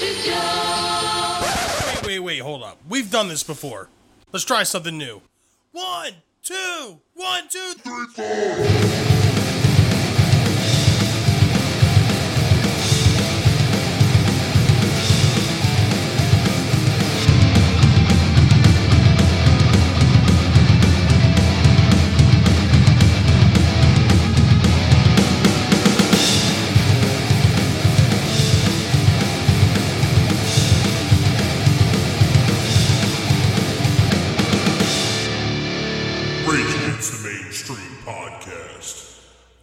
Wait, wait, wait, hold up. We've done this before. Let's try something new. One, two, one, two, three. Rage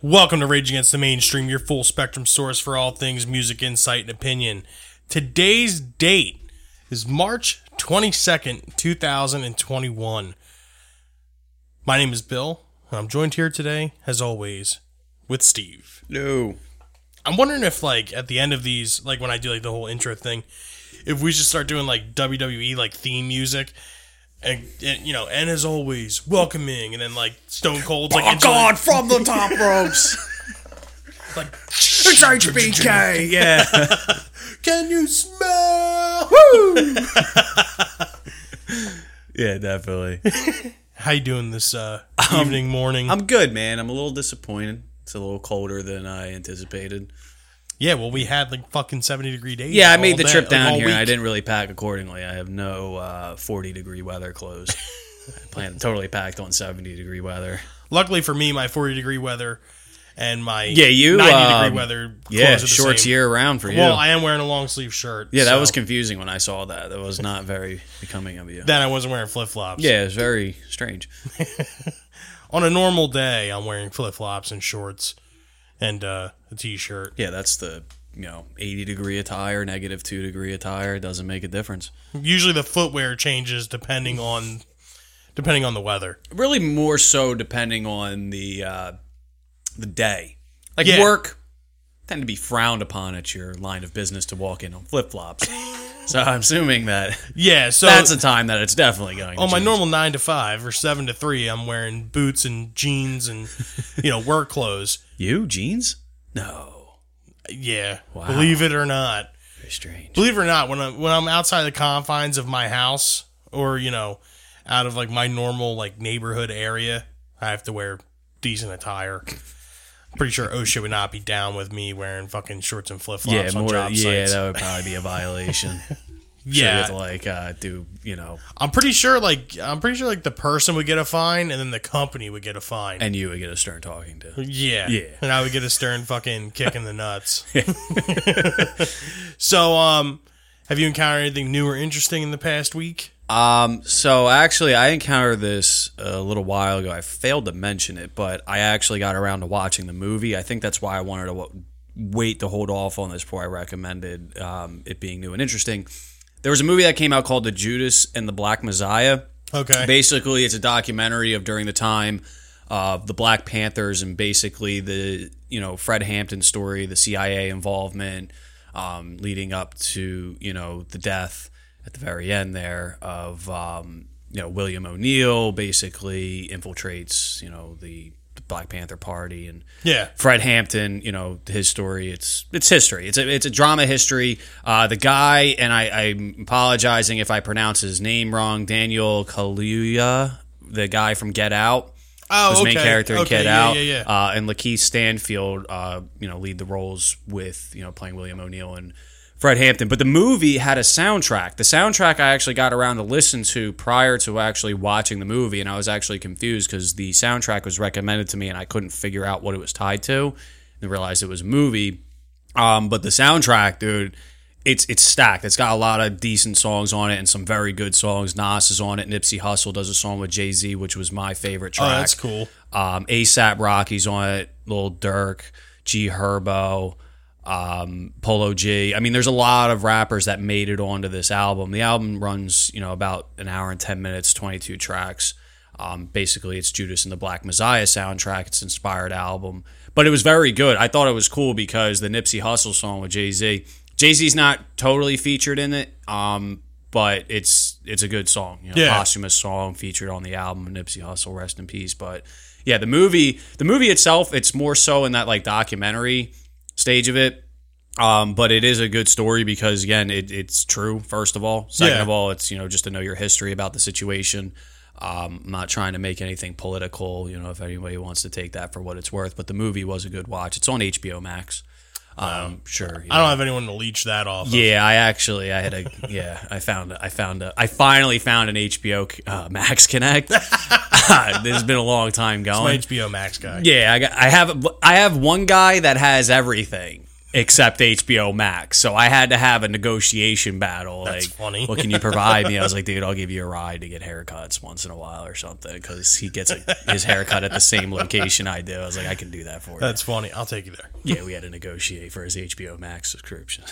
Welcome to Rage Against the Mainstream, your full spectrum source for all things music, insight, and opinion. Today's date is March 22nd, 2021. My name is Bill, and I'm joined here today, as always, with Steve. No. I'm wondering if, like, at the end of these, like, when I do, like, the whole intro thing, if we should start doing, like, WWE, like, theme music. And, and you know, and as always, welcoming, and then like Stone Cold, like Oh God, from the top ropes. like it's HBK. Yeah. Can you smell? yeah, definitely. How you doing this uh, evening, morning? I'm good, man. I'm a little disappointed. It's a little colder than I anticipated. Yeah, well, we had like fucking seventy degree days. Yeah, I made the day- trip down all here and I didn't really pack accordingly. I have no uh, 40 degree weather clothes. I planned totally packed on 70 degree weather. Luckily for me, my forty degree weather and my Yeah, you, ninety um, degree weather. Yeah, shorts same. year round for you. Well, I am wearing a long sleeve shirt. yeah, that so was confusing when I saw that. That was not very becoming of you. Then I wasn't wearing flip flops. yeah, it's very strange. On a normal day, I'm wearing flip flops and shorts and uh, a t shirt. Yeah, that's the you know 80 degree attire, negative two degree attire. It doesn't make a difference. Usually the footwear changes depending on depending on the weather. Really, more so depending on the uh, the day. Like Yeah. work tend to be frowned upon at your line of business to walk in on flip flops. So I'm assuming that Yeah, so that's a time that it's definitely going. on my change. normal nine to five or seven to three, I'm wearing boots and jeans and you know work clothes. you jeans? No, Yeah, Wow. believe it or not, very strange. believe it or not, when I'm when I'm outside the confines of my house or you know out of like my normal like neighborhood area, I have to wear decent attire. Pretty sure OSHA would not be down with me wearing fucking shorts and flip flops Yeah, on more. job Yeah, sites. that would probably be a violation. Yeah, to like uh, do you know, I'm pretty sure like I'm pretty sure like the person would get a fine and then the company would get a fine. and you would get a stern talking to. Yeah. Yeah. And I would get a stern fucking kick in the nuts. so, um, have you encountered anything new or interesting in the past week? Um, so actually, I encountered this a little while ago. I failed to mention it, but I actually got around to watching the movie. I think that's why I wanted to w- wait to hold off on this before I recommended um, it being new and interesting. There was a movie that came out called The Judas and the Black Messiah. Okay. Basically, it's a documentary of during the time of the Black Panthers and basically the you know Fred Hampton story, the CIA involvement, um, leading up to you know the death at the very end there of um, you know William O'Neill basically infiltrates you know the, Black Panther Party and yeah. Fred Hampton, you know his story. It's it's history. It's a it's a drama history. Uh, the guy, and I, I'm apologizing if I pronounce his name wrong. Daniel Kaluuya, the guy from Get Out, Oh, who's okay. main character in okay, Get yeah, Out, Yeah, yeah. Uh, and Lakeith Stanfield, uh, you know, lead the roles with you know playing William O'Neill and Fred Hampton. But the movie had a soundtrack. The soundtrack I actually got around to listen to prior to actually watching the movie, and I was actually confused because the soundtrack was recommended to me, and I couldn't figure out what it was tied to, and realized it was a movie. Um, but the soundtrack, dude, it's it's stacked. It's got a lot of decent songs on it and some very good songs. Nas is on it. Nipsey Hussle does a song with Jay Z, which was my favorite oh, track. that's cool. Um, ASAP Rocky's on it. Lil Durk, G Herbo, um, Polo G. I mean, there's a lot of rappers that made it onto this album. The album runs, you know, about an hour and ten minutes, 22 tracks. Um, basically, it's Judas and the Black Messiah soundtrack. It's an inspired album, but it was very good. I thought it was cool because the Nipsey Hussle song with Jay Z. Jay Z's not totally featured in it, um, but it's it's a good song. You know, Yeah. posthumous song featured on the album. Nipsey Hussle, rest in peace. But yeah, the movie, the movie itself, it's more so in that like documentary stage of it. Um, but it is a good story because again, it, it's true. First of all, second Yeah. of all, it's you know just to know your history about the situation. Um, I'm not trying to make anything political. You know, if anybody wants to take that for what it's worth, but the movie was a good watch. It's on HBO Max. Um, sure. I don't have anyone to leach that off. of. Yeah, I actually, I had a, yeah, I found, I found, a, I finally found an HBO uh, Max Connect. this has been a long time I'm going. HBO Max guy. Yeah, I, got, I have, I have one guy that has everything except HBO Max, so I had to have a negotiation battle. That's like, funny. what can you provide me? I was like, dude, I'll give you a ride to get haircuts once in a while or something because he gets a, his haircut at the same location I do. I was like, I can do that for you. That's funny. I'll take you there. yeah, we had to negotiate for his HBO Max subscription.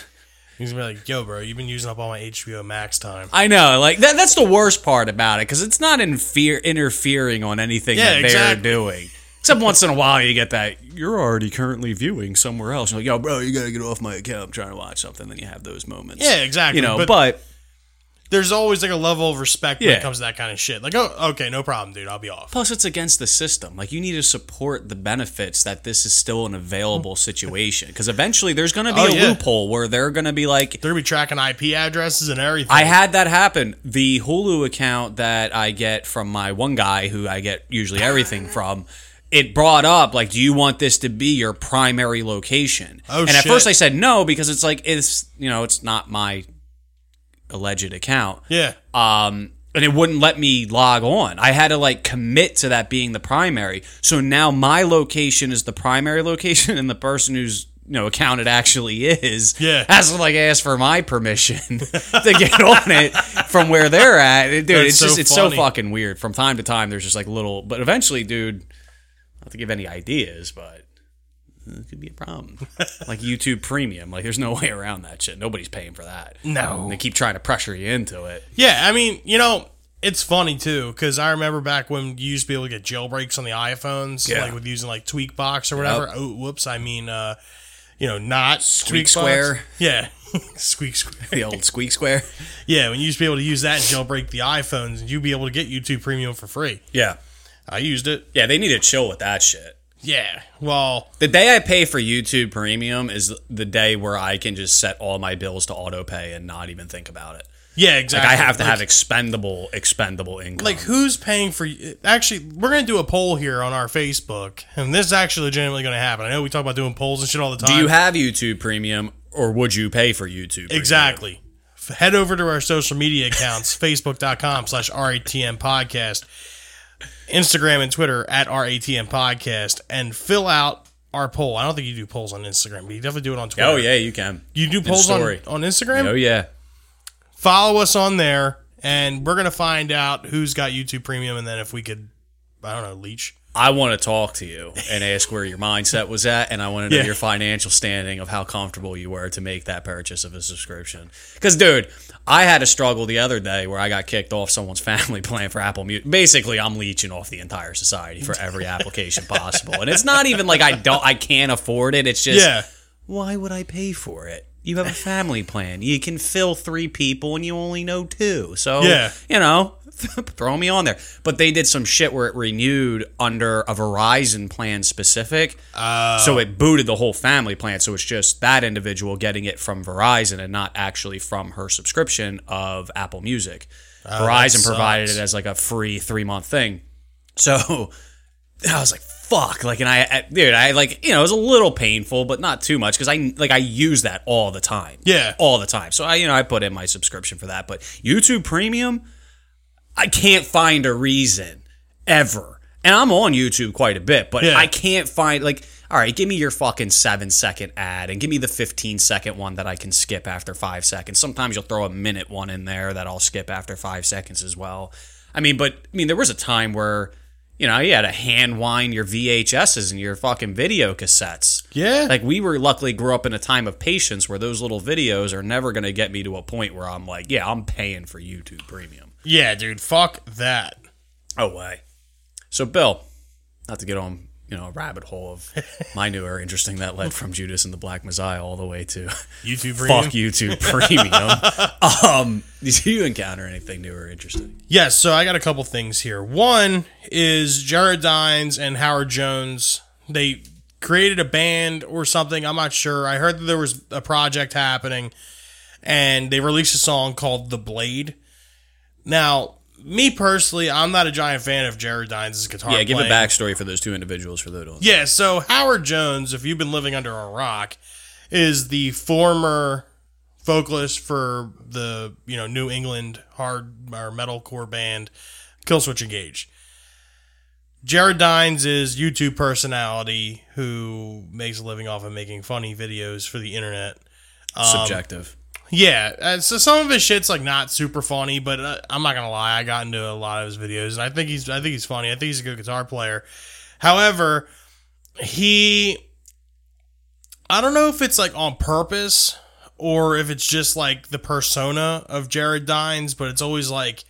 He's gonna be like, "Yo, bro, you've been using up all my HBO Max time." I know, like that, that's the worst part about it because it's not infer- interfering on anything Yeah, that they're doing. Except once in a while, you get that you're already currently viewing somewhere else. You're like, yo, bro, you gotta get off my account. I'm trying to watch something. Then you have those moments. Yeah, exactly. You know, but, but, there's always like a level of respect when Yeah. it comes to that kind of shit. Like, oh, okay, no problem, dude. I'll be off. plus it's against the system. Like you need to support the benefits that this is still an available situation because eventually there's gonna be Oh, a yeah. loophole where they're gonna be like, They're gonna be tracking IP addresses and everything. I had that happen. The Hulu account that I get from my one guy who I get usually everything from, it brought up like, do you want this to be your primary location? Oh, and at shit. first I said no because it's like it's you know it's not my alleged account. yeah. Um, and it wouldn't let me log on. I had to like commit to that being the primary. So now my location is the primary location, and the person who's you know account it actually is Yeah. has to like ask for my permission to get on it from where they're at. Dude, That's it's so just it's so fucking weird. From time to time, there's just like little, but eventually, dude, not to give any ideas, but. It could be a problem. like YouTube Premium. Like, there's no way around that shit. Nobody's paying for that. No. They keep trying to pressure you into it. Yeah, I mean, you know, it's funny too because I remember back when you used to be able to get jailbreaks on the iPhones, Yeah. like with using like Tweakbox or whatever. Oh, whoops, I mean, uh, you know, not Squeak Tweakbox. Square. Yeah, Squeak Square. the old squeak square. Yeah, when you used to be able to use that and jailbreak the iPhones, and you'd be able to get YouTube Premium for free. Yeah. I used it. Yeah, they need to chill with that shit. Yeah, well, The day I pay for YouTube Premium is the day where I can just set all my bills to auto pay and not even think about it. yeah, Like exactly. I have to Like- have expendable, expendable income. like who's paying for actually we're gonna do a poll here on our facebook and this is actually legitimately gonna happen i know we talk about doing polls and shit all the time do you have YouTube Premium or would you pay for YouTube? Premium? exactly head over to our social media accounts facebook.com slash ratm podcast instagram and twitter at ratm podcast and fill out our poll. I don't think you do polls on instagram but you definitely do it on twitter. Oh yeah, you can. you do polls on, on instagram? Oh yeah. follow us on there and we're gonna find out who's got youtube premium and then if we could i don't know leech I want to talk to you and ask where your mindset was at, and I want to know Yeah. your financial standing of how comfortable you were to make that purchase of a subscription. Because, dude, I had a struggle the other day where I got kicked off someone's family plan for Apple Music. Basically, I'm leeching off the entire society for every application possible, and it's not even like I don't, I can't afford it. It's just, yeah why would I pay for it? You have a family plan. You can fill three people, and you only know two. So, Yeah. you know, throw me on there. But they did some shit where it renewed under a Verizon plan specific. Oh. so it booted the whole family plan. So it's just that individual getting it from Verizon and not actually from her subscription of Apple Music. Oh, Verizon provided it as like a free three month thing. So I was like, fuck. Like, and I, I, dude, I like, you know, it was a little painful, but not too much because I, like, I use that all the time. Yeah. All the time. So I, you know, I put in my subscription for that. But YouTube Premium, I can't find a reason ever. And I'm on YouTube quite a bit, but Yeah. I can't find, like, all right, give me your fucking seven second ad and give me the 15 second one that I can skip after five seconds. Sometimes you'll throw a minute one in there that I'll skip after five seconds as well. I mean, but I mean, there was a time where, you know, you had to hand wind your VHSs and your fucking video cassettes. Yeah. Like we were luckily grew up in a time of patience where those little videos are never going to get me to a point where I'm like, yeah, I'm paying for YouTube Premium. Yeah, dude, fuck that. Oh way. So Bill, not to get on, you know, a rabbit hole of my newer interesting that led from Judas and the Black Messiah all the way to YouTube Premium. fuck YouTube Premium. um, did you encounter anything new or interesting? Yes, so I got a couple things here. One is Jared Dines and Howard Jones. They created a band or something. I'm not sure. I heard that there was a project happening, and they released a song called "The Blade." Now, me personally, I'm not a giant fan of Jared Dines' guitar. Yeah, give a backstory for those two individuals for those. Yeah, so Howard Jones, if you've been living under a rock, is the former vocalist for the you know New England hard or metalcore band Killswitch Engage. Jared Dines is YouTube personality who makes a living off of making funny videos for the internet. Um, Subjective. Yeah, uh, so some of his shit's like not super funny, but uh, I'm not gonna lie, I got into a lot of his videos, and I think he's I think he's funny. I think he's a good guitar player. However, he I don't know if it's like on purpose or if it's just like the persona of Jared Dines, but it's always like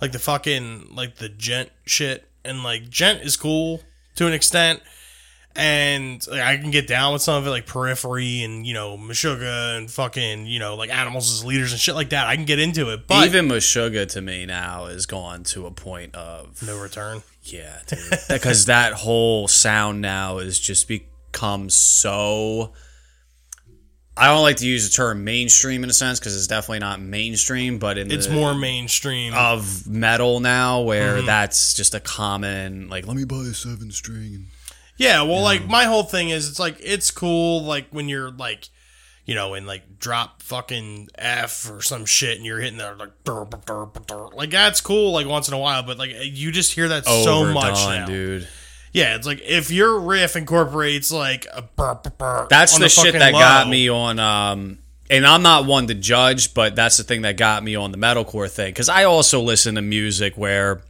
like the fucking like the djent shit, and like djent is cool to an extent and like, I can get down with some of it, like Periphery and you know Meshuggah and fucking you know like Animals as leaders and shit like that. I can get into it, but Even Meshuggah to me now is gone to a point of no return. yeah, because that whole sound now is just become so. I don't like to use the term mainstream in a sense because it's definitely not mainstream, but in It's the, more mainstream. of metal now where Mm-hmm. that's just a common like let me buy a seven string and yeah, well, like my whole thing is, it's like it's cool, like when you're like, you know, in like drop fucking F or some shit, and you're hitting that like, dur, dur, dur, dur. like that's cool, like once in a while, but like you just hear that so much now. dude. Yeah, it's like if your riff incorporates like a That's on the, shit that got me on. Um, and I'm not one to judge, but that's the thing that got me on the metalcore thing because I also listen to music where,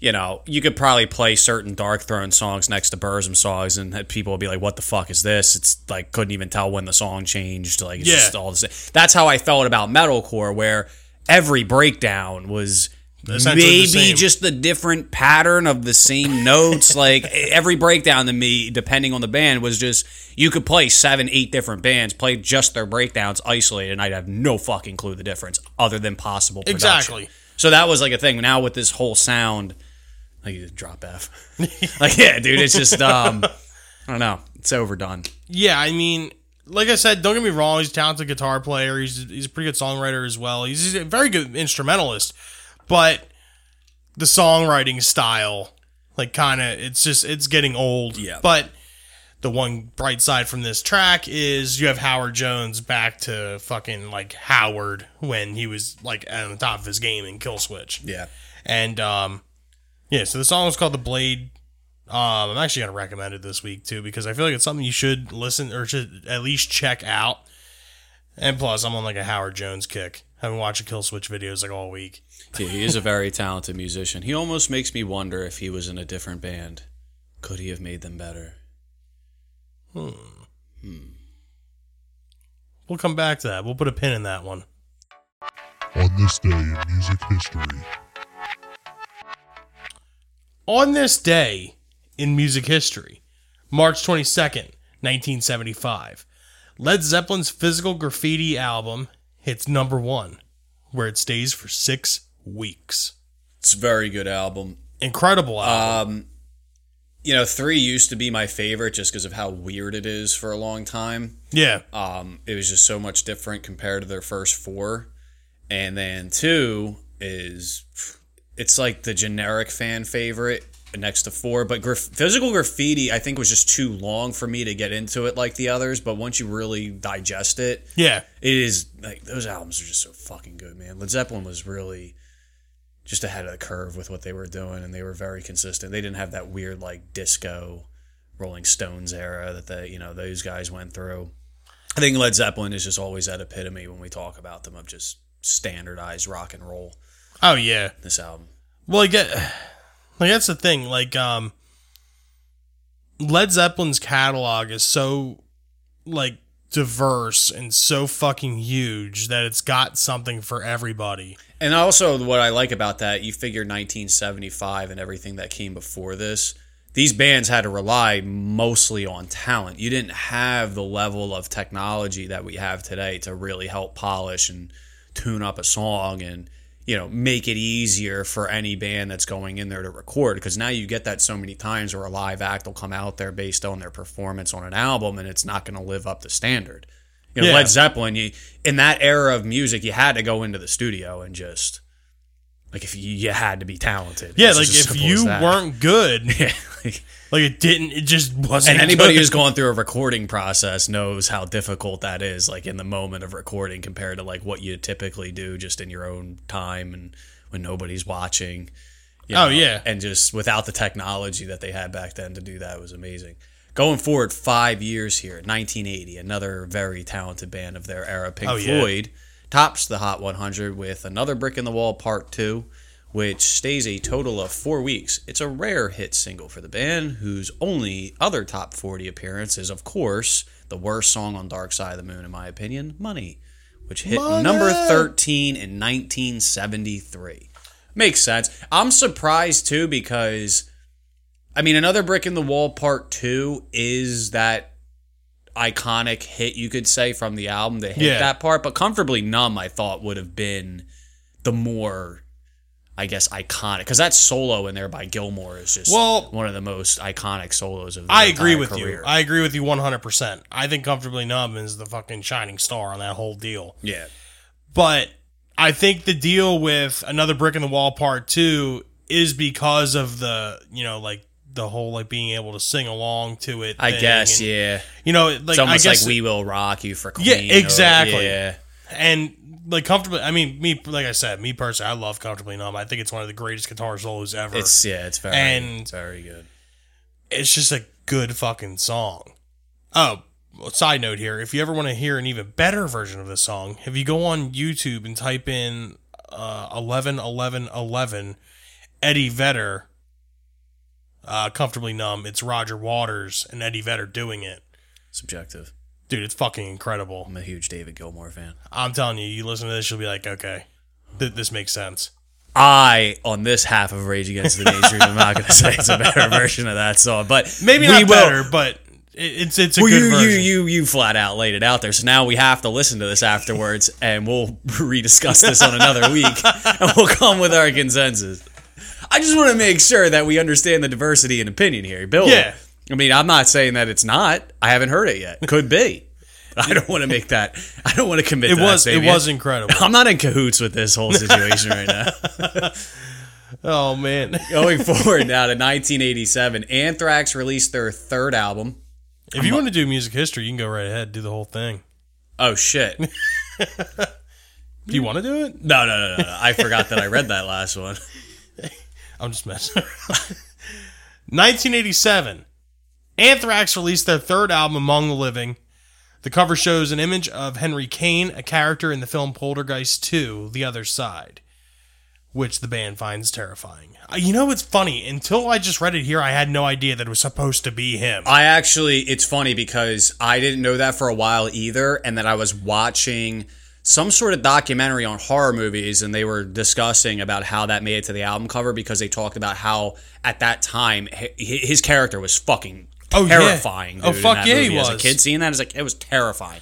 you know, you could probably play certain Dark Throne songs next to Burzum songs, and people would be like, "What the fuck is this?" It's like couldn't even tell when the song changed. Like, it's Yeah. just all the same. That's how I felt about metalcore, where every breakdown was. Essentially the Maybe just the different pattern of the same notes. like every breakdown to me, depending on the band, was just you could play seven, eight different bands, play just their breakdowns isolated, and I'd have no fucking clue the difference other than possible production. Exactly. So that was like a thing. Now with this whole sound, like you just drop F. like yeah, dude, it's just um, I don't know, it's overdone. Yeah, I mean, like I said, don't get me wrong. He's a talented guitar player. He's he's a pretty good songwriter as well. He's a very good instrumentalist, but the songwriting style, like, kind of, it's just it's getting old. Yeah. But the one bright side from this track is you have Howard Jones back to fucking like Howard when he was like on the top of his game in Killswitch. Yeah. And um, yeah, so the song was called "The Blade." Um, I'm actually gonna recommend it this week too because I feel like it's something you should listen or should at least check out. And plus, I'm on like a Howard Jones kick. I've been watching Killswitch videos like all week. Yeah, he is a very talented musician. He almost makes me wonder if he was in a different band, could he have made them better? Hmm. Hmm. We'll come back to that. We'll put a pin in that one. On this day in music history, On this day in music history, March 22nd, 1975, Led Zeppelin's Physical Graffiti album hits number one, where it stays for six weeks. It's a very good album. Incredible album. Um, you know, three used to be my favorite just because of how weird it is for a long time. yeah. Um, it was just so much different compared to their first four. And then two is it's like the generic fan favorite next to four. But graf- physical graffiti, I think, was just too long for me to get into it like the others. But once you really digest it, Yeah. it is like those albums are just so fucking good, man. Led Zeppelin was really just ahead of the curve with what they were doing, and they were very consistent. They didn't have that weird like disco Rolling Stones era that they, you know, those guys went through. I think Led Zeppelin is just always that epitome when we talk about them of just standardized rock and roll. Oh, yeah. This album, Well, I get like that's the thing. Like, um, Led Zeppelin's catalog is so like diverse and so fucking huge that it's got something for everybody. and also what I like about that, you figure 1975 and everything that came before this. These bands had to rely mostly on talent. You didn't have the level of technology that we have today to really help polish and tune up a song and you know, make it easier for any band that's going in there to record because now you get that so many times where a live act will come out there based on their performance on an album and it's not going to live up to standard. You know, Yeah. Led Zeppelin, you in that era of music, you had to go into the studio and just like if you, you had to be talented. Yeah, like if you weren't good, yeah, like- like it didn't, it just wasn't. and anybody good. who's gone through a recording process knows how difficult that is like in the moment of recording compared to like what you typically do just in your own time and when nobody's watching you Oh, yeah. and just without the technology that they had back then to do that was amazing going forward five years here 1980 another very talented band of their era pink Oh, yeah. floyd tops the hot 100 with another brick in the wall part two which stays a total of four weeks. It's a rare hit single for the band, whose only other top 40 appearance is, of course, the worst song on Dark Side of the Moon, in my opinion, Money, which hit Money! number 13 in 1973. Makes sense. I'm surprised too because, I mean, another brick in the wall part two is that iconic hit, you could say, from the album that hit Yeah. that part, but Comfortably Numb, I thought would have been the more I guess iconic because that solo in there by Gilmour is just Well- one of the most iconic solos of. The I agree with career. you. I agree with you 100%. I think Comfortably Numb is the fucking shining star on that whole deal. yeah, But I think the deal with Another Brick in the Wall Part 2 is because of the, you know, like the whole like being able to sing along to it. I guess and, yeah. You know, like It's almost I guess like "We Will Rock You" for Queen. Yeah, or- exactly. yeah, and like comfortably I mean me like I said, me personally, I love Comfortably Numb. I think it's one of the greatest guitar solos ever. it's yeah, it's very And- it's very good. it's just a good fucking song. Oh, side note here: if you ever want to hear an even better version of this song, if you go on YouTube and type in uh, eleven eleven eleven Eddie Vedder, uh, comfortably numb, it's Roger Waters and Eddie Vedder doing it. Subjective. Dude, it's fucking incredible. I'm a huge David Gilmour fan. I'm telling you, you listen to this, you'll be like, okay, th- this makes sense. I on this half of Rage Against the Mainstream, I'm not going to say it's a better version of that song, but Maybe not will- better, but it, it's it's a Well, good you, version. you you you flat out laid it out there. So now we have to listen to this afterwards, and we'll rediscuss this on another week, and we'll come with our consensus. I just want to make sure that we understand the diversity in opinion here, Bill. Yeah. I mean, I'm not saying that it's not. I haven't heard it yet. Could be. I don't want to make that. I don't want to commit. it to was it was incredible. I'm not in cahoots with this whole situation right now. oh man. Going forward now to 1987, Anthrax released their third album. If you want to do music history, you can go right ahead, do the whole thing. Oh shit! Do you want to do it? No, no, no, no, no. I forgot that I read that last one. I'm just messing. around. 1987, Anthrax released their third album, Among the Living. The cover shows an image of Henry Kane, a character in the film Poltergeist 2, The Other Side, which the band finds terrifying. Uh, You know it's funny? Until I just read it here, I had no idea that it was supposed to be him. I actually, it's funny because I didn't know that for a while either, and then I was watching some sort of documentary on horror movies, and they were discussing about how that made it to the album cover because they talked about how at that time his character was fucking Oh, yeah. terrifying. Oh, dude, in fuck yeah, he movie. As a kid seeing that, is like it was terrifying.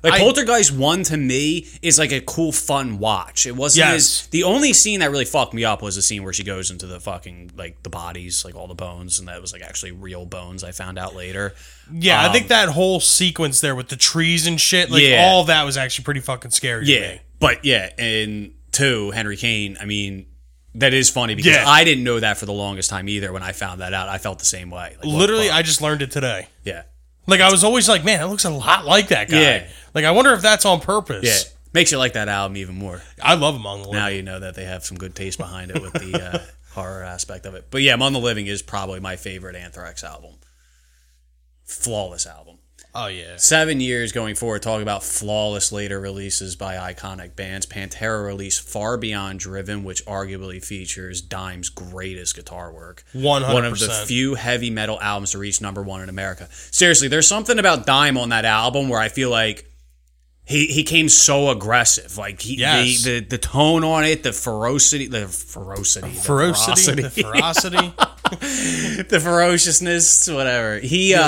Like I- Poltergeist one to me is like a cool, fun watch. It wasn't Yes. as the only scene that really fucked me up was the scene where she goes into the fucking like the bodies, like all the bones, and that was like actually real bones. I found out later. yeah, I think that whole sequence there with the trees and shit, like Um, Yeah. all that was actually pretty fucking scary to Yeah, me. but yeah, and two Henry Kane. I mean, that is funny because Yeah. I didn't know that for the longest time either. When I found that out, I felt the same way. Like, what the Literally, fuck? I just learned it today. yeah, Like I was always like, man, that looks a lot like that guy. Yeah. Like I wonder if that's on purpose. yeah, makes you like that album even more. I love Among the Living. Now you know that they have some good taste behind it with the uh, horror aspect of it. But yeah, Among the Living is probably my favorite Anthrax album. Flawless album. Oh yeah. Seven years going forward, talk about flawless later releases by iconic bands. Pantera released Far Beyond Driven, which arguably features Dime's greatest guitar work. 100%. One of the few heavy metal albums to reach number one in America. Seriously, there's something about Dime on that album where I feel like he, he came so aggressive. Like he, Yes. the, the the tone on it, the ferocity, the ferocity, the Ferocity, the ferocity, the ferociousness, whatever. He the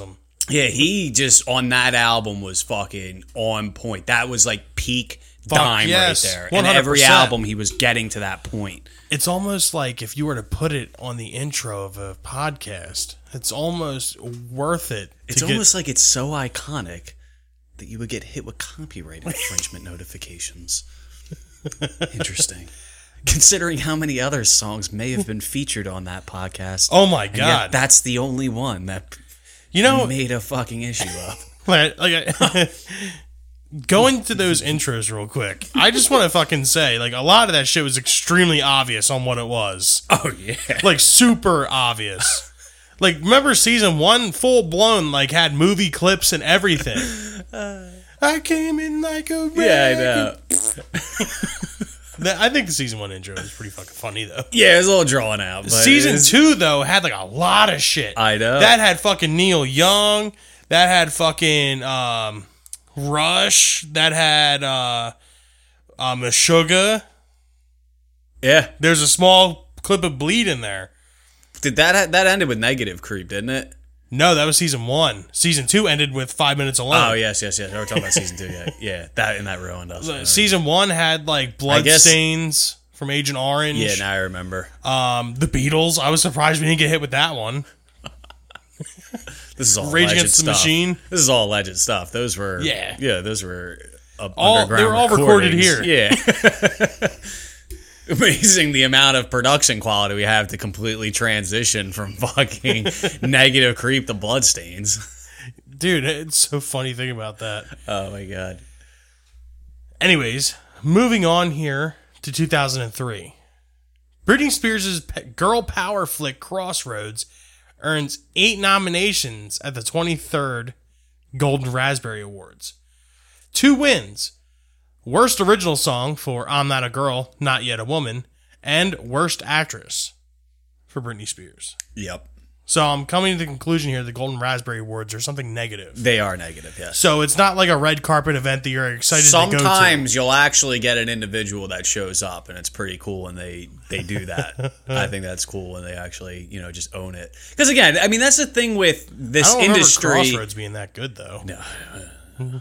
um. Yeah, he just on that album was fucking on point. That was like peak dime yes, right there. And every album he was getting to that point. It's almost like if you were to put it on the intro of a podcast, it's almost worth it. It's get- almost like it's so iconic that you would get hit with copyright infringement notifications. Interesting. Considering how many other songs may have been featured on that podcast. Oh my god! that's the only one that you know, made a fucking issue up. like, like going to those intros real quick. I just want to fucking say, like, a lot of that shit was extremely obvious on what it was. Oh yeah. like super obvious. Like remember season one, full blown, like had movie clips and everything. I came in like a Yeah, I know. That- I think the season one intro was pretty fucking funny though. Yeah, it was a little drawn out. But season was- two though had like a lot of shit. I know. that had fucking Neil Young. That had fucking um, Rush. That had uh, um, Meshuggah. Yeah. There's a small clip of Bleed in there. Did that that ended with negative creep, didn't it? No, that was season one. Season two ended with five minutes alone. Oh yes, yes, yes. We're talking about season two. Yeah, yeah. That and that ruined us. Uh, Season one had like blood guess- stains from Agent Orange. Yeah, now I remember. Um, the Beatles. I was surprised we didn't get hit with that one. This is all Rage Against the stuff. Machine. This is all legend stuff. Those were Yeah. yeah. Those were All- they were all recorded here. Yeah. Amazing the amount of production quality we have to completely transition from fucking negative creep to bloodstains. Dude, it's so funny thinking about that. Oh my god. Anyways, moving on here to 2003. Britney Spears' girl power flick Crossroads earns eight nominations at the 23rd Golden Raspberry Awards. Two wins Worst Original Song for I'm Not a Girl, Not Yet a Woman, and Worst Actress for Britney Spears. Yep. So I'm coming to the conclusion here the Golden Raspberry Awards are something negative. They are negative, yes. So it's not like a red carpet event that you're excited to go to. Sometimes you'll actually get an individual that shows up, and it's pretty cool when they they do that. I think that's cool when they actually you know just own it. Because again, I mean that's the thing with I this industry. Crossroads being that good though. No.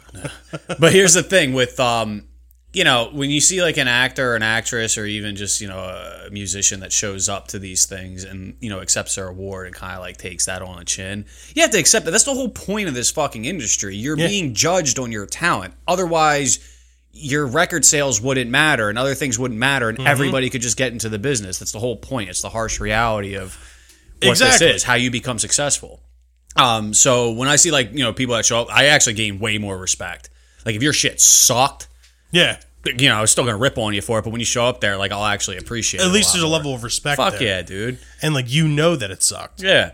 But here's the thing with um, you know, when you see like an actor, or an actress, or even just you know a musician that shows up to these things and you know accepts their award and kind of like takes that on the chin, you have to accept that. That's the whole point of this fucking industry. You're Yeah. being judged on your talent. Otherwise, your record sales wouldn't matter and other things wouldn't matter, and everybody could just get into the business. That's the whole point. It's the harsh reality of what Exactly. this is, how you become successful. Um, so when I see like you know people that show up, I actually gain way more respect. Like if your shit sucked, Yeah. you know, I was still gonna rip on you for it, but when you show up there, like I'll actually appreciate. It. At least there's a more. level of respect Fuck there. yeah, dude. And like you know that it sucked. Yeah.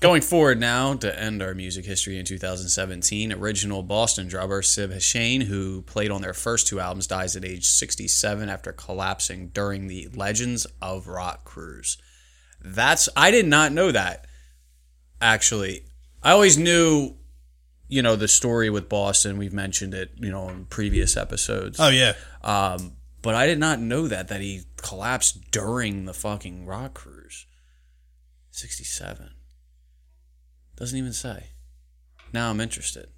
Going forward now to end our music history in 2017, original Boston drummer Sib Hashian, who played on their first two albums, dies at age 67 after collapsing during the Legends of Rock cruise. That's I did not know that. Actually, I always knew, you know, the story with Boston. We've mentioned it, you know, in previous episodes. Oh yeah. Um, but I did not know that that he collapsed during the fucking rock cruise. Sixty-seven. Doesn't even say. Now I'm interested.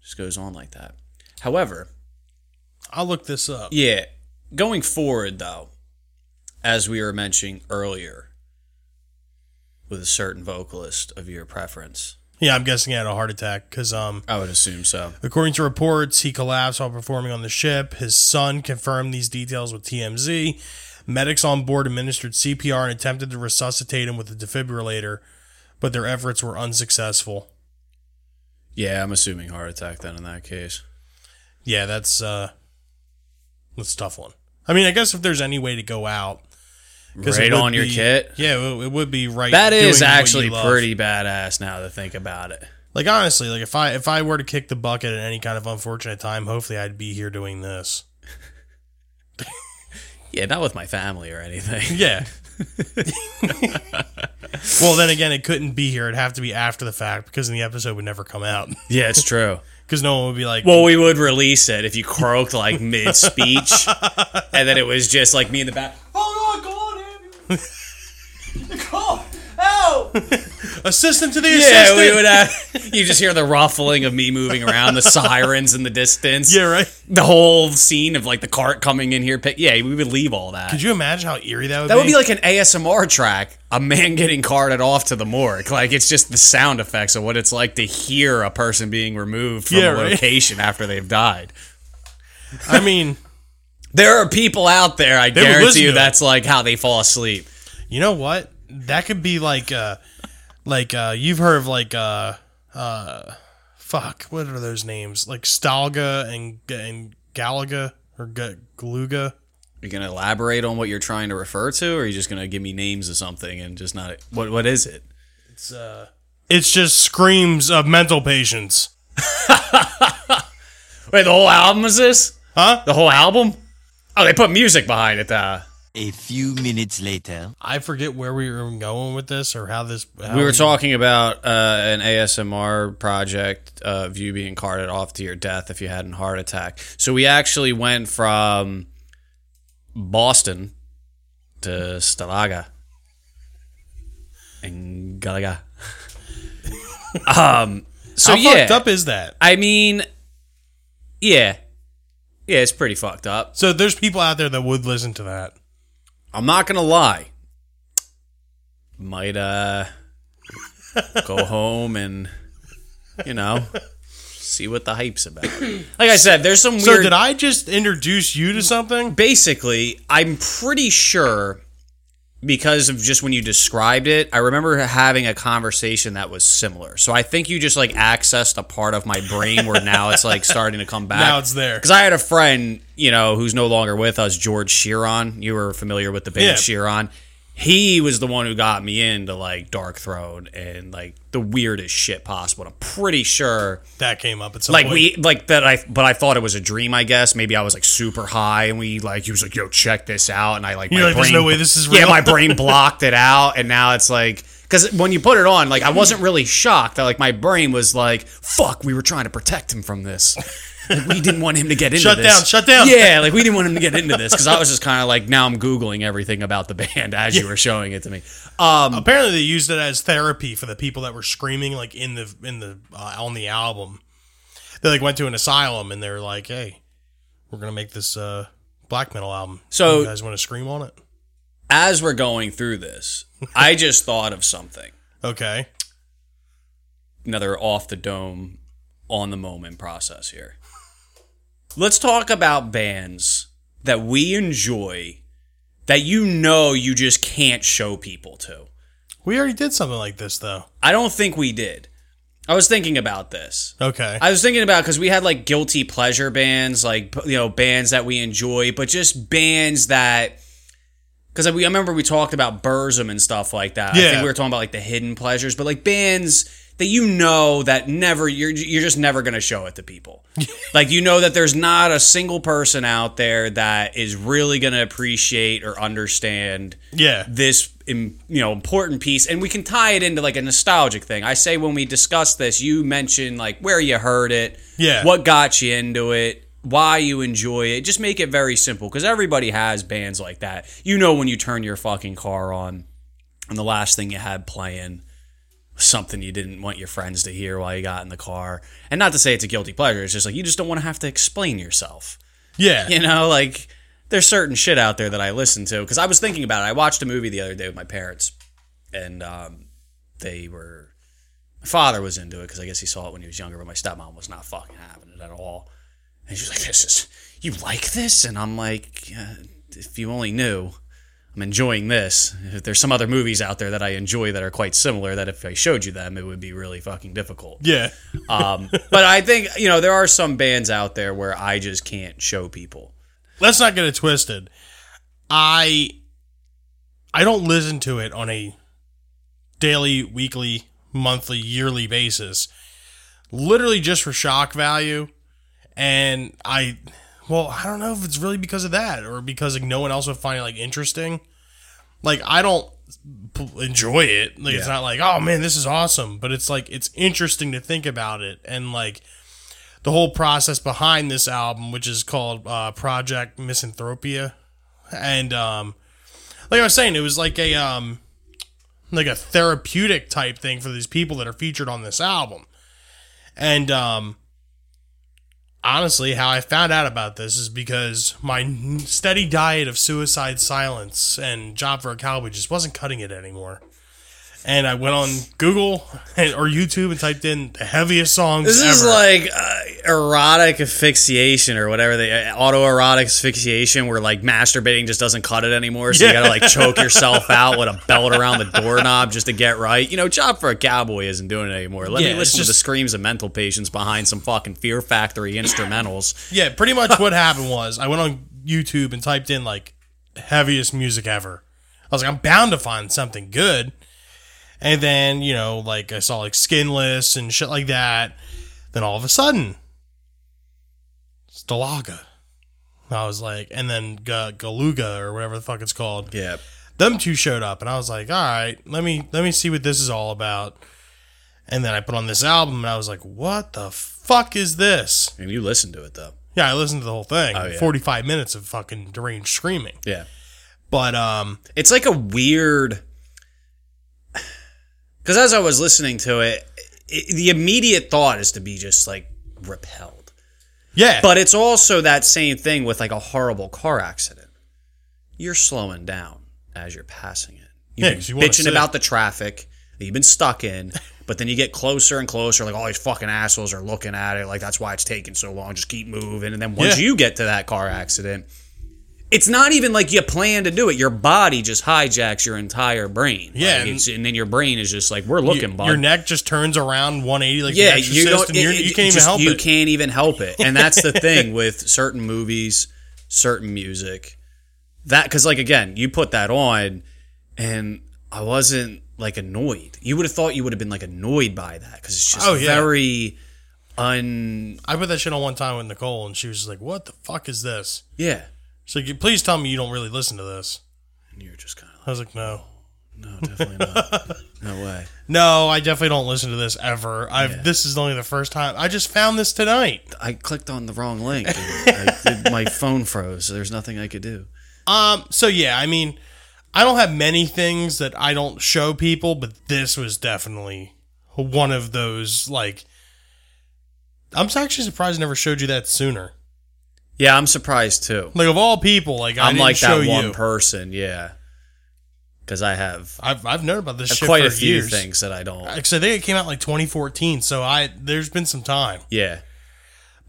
Just goes on like that. However, I'll look this up. yeah, going forward though, as we were mentioning earlier, with a certain vocalist of your preference, Yeah, I'm guessing he had a heart attack because um I would assume so. according to reports, he collapsed while performing on the ship. His son confirmed these details with TMZ. Medics on board administered CPR and attempted to resuscitate him with a defibrillator, but their efforts were unsuccessful. Yeah, I'm assuming heart attack then in that case. Yeah, that's uh that's a tough one. I mean, I guess if there's any way to go out, Right on your kit. Yeah, it, it would be right. That is doing what you actually pretty badass now to think about it. Like honestly, like if I if I were to kick the bucket at any kind of unfortunate time, hopefully I'd be here doing this. Yeah, not with my family or anything. Yeah. well, then again, it couldn't be here. It'd have to be after the fact because then the episode would never come out Yeah, it's true. because no one would be like, Well, we would release it if you croaked like mid speech, and then it was just like me in the back. Oh my god, Andy! God, help! assistant to the Yeah, assistant. we would have. You just hear the ruffling of me moving around, the sirens in the distance. yeah, right. the whole scene of like the cart coming in here. Pick, yeah, we would leave all that. Could you imagine how eerie that would be? that be? would be like an ASMR track, a man getting carted off to the morgue. Like it's just the sound effects of what it's like to hear a person being removed from Yeah, a right. location after they've died. I mean, There are people out there, I listen guarantee you, that's like how they fall asleep. you know what? That could be like, uh, like uh, you've heard of like, uh, uh, fuck, what are those names? Like Stalaggh and and Gulaggh or G- Gulaggh. You're gonna elaborate on what you're trying to refer to, or are you just gonna give me names of something and just not what? What is it? It's uh, it's just screams of mental patients, Wait, the whole album is this? huh? The whole album? Oh, they put music behind it. Uh, A few minutes later. I forget where we were going with this or how this. How we were talking about uh, an ASMR project uh, of you being carted off to your death if you had a heart attack. So we actually went from Boston to Stalaggh and Gulaggh. um. So How yeah, fucked up is that? I mean, yeah, yeah, it's pretty fucked up. So there's people out there that would listen to that. I'm not gonna lie. Might uh go home and you know see what the hype's about. Like I said, there's some weird. So did I just introduce you to something? Basically, I'm pretty sure because of just when you described it, I remember having a conversation that was similar. So I think you just like accessed a part of my brain where now it's like starting to come back. Now it's there. Because I had a friend, you know, who's no longer with us, George Sheeran. You were familiar with the band Yeah. Sheeran. He was the one who got me into like Dark Throne and like the weirdest shit possible. And I'm pretty sure, That came up at some like point. we, like that. I, but I thought it was a dream. I guess maybe I was like super high, and we like he was like, "Yo, check this out," and I like You're my like, "There's no way this is Yeah, my brain blocked it out, and now it's like. Because when you put it on, like I wasn't really shocked. That like my brain was like, "Fuck, we were trying to protect him from this. Like, we didn't want him to get into Shut this. down, shut down. Yeah, like we didn't want him to get into this because I was just kind of like, now I'm googling everything about the band as you were showing it to me. Um, Apparently, they used it as therapy for the people that were screaming like in the in the uh, on the album. They like went to an asylum and they're like, "Hey, we're gonna make this uh, black metal album. So- you guys want to scream on it? as we're going through this, I just thought of something. Okay, Another off the dome, on the moment process here. Let's talk about bands that we enjoy that you know you just can't show people to. we already did something like this though. I don't think we did. I was thinking about this. Okay, I was thinking about because we had like guilty pleasure bands, like you know bands that we enjoy, but just bands that because I, we- I remember we talked about Burzum and stuff like that. I Yeah. think we were talking about like the hidden pleasures, but like bands that you know that never you're you're just never gonna show it to people. like you know that there's not a single person out there that is really gonna appreciate or understand yeah, this you know important piece. And we can tie it into like a nostalgic thing. I say when we discuss this you mentioned like where you heard it Yeah. what got you into it why you enjoy it. Just make it very simple because everybody has bands like that. You know when you turn your fucking car on and the last thing you had playing something you didn't want your friends to hear while you got in the car and not to say it's a guilty pleasure it's just like you just don't want to have to explain yourself yeah, you know, like there's certain shit out there that I listen to because I was thinking about it. I watched a movie the other day with my parents, and um, they were. My father was into it because I guess he saw it when he was younger, but my stepmom was not fucking having it at all. And she was like, "This is you like this?" And I'm like, yeah, "If you only knew." I'm enjoying this. If there's some other movies out there that I enjoy that are quite similar, that if I showed you them, it would be really fucking difficult. yeah. Um, but I think you know there are some bands out there where I just can't show people. Let's not get it twisted. I I don't listen to it on a daily, weekly, monthly, yearly basis. Literally just for shock value. And I well, I don't know if it's really because of that or because like no one else would find it like interesting. Like I don't p- enjoy it. Like it's Yeah. not like, "Oh man, this is awesome," but it's like it's interesting to think about it and like the whole process behind this album, which is called uh, Project Misanthropia, and um, like I was saying, it was like a um, like a therapeutic type thing for these people that are featured on this album. And um honestly, how I found out about this is because my steady diet of suicide silence and job for a cowboy just wasn't cutting it anymore. And I went on Google and, or YouTube and typed in the heaviest songs This ever. is like uh, erotic asphyxiation or whatever they autoerotic asphyxiation where like masturbating just doesn't cut it anymore. So you gotta like choke yourself out with a belt around the doorknob just to get right. You know, Job for a Cowboy isn't doing it anymore. Let Yeah, me listen to the screams of mental patients behind some fucking Fear Factory instrumentals. Yeah, pretty much what happened was I went on YouTube and typed in like heaviest music ever. I was like, I'm bound to find something good. And then, you know, like I saw like Skinless and shit like that. Then all of a sudden, Stalaggh. I was like, and then Ga- Gulaggh or whatever the fuck it's called. Yeah. Them two showed up, and I was like, all right, let me let me see what this is all about. And then I put on this album, and I was like, what the fuck is this? And you listened to it though. Yeah, I listened to the whole thing. Oh, yeah. 45 minutes of fucking deranged screaming. Yeah. But um It's like a weird. Because as I was listening to it, it, the immediate thought is to be just like repelled. Yeah. But it's also that same thing with like a horrible car accident. You're slowing down as you're passing it. You've Yeah, been you bitching about the traffic that you've been stuck in, but then you get closer and closer, like all these fucking assholes are looking at it, like that's why it's taking so long. Just keep moving. And then once Yeah. you get to that car accident, it's not even like you plan to do it. Your body just hijacks your entire brain. Yeah, Like, and- it's- and then your brain is just like, we're looking, bud. your neck just turns around 180 like Yeah, you don't. it- you can't even help you it. You can't even help it, and that's the thing with certain movies, certain music. That because like again, you put that on, and I wasn't like annoyed. You would have thought you would have been like annoyed by that because it's just Oh, yeah. very un. I put that shit on one time with Nicole, and she was just like, "What the fuck is this?" Yeah, She's like, "Please tell me you don't really listen to this." and you're just kind of I was like, "No, no, definitely not. No way. no, I definitely don't listen to this ever. I've this is only the first time. I just found this tonight." I clicked on the wrong link. I my phone froze, so there's nothing I could do. Um. So yeah, I mean, I don't have many things that I don't show people, but this was definitely one of those. Like, I'm actually surprised I never showed you that sooner. Yeah, I'm surprised too. Like of all people, like I I'm didn't like show that one you. person, yeah. Because I have I've I've known about this shit quite for a few years. things that I don't. Like I I think it came out like 2014, so I there's been some time. yeah,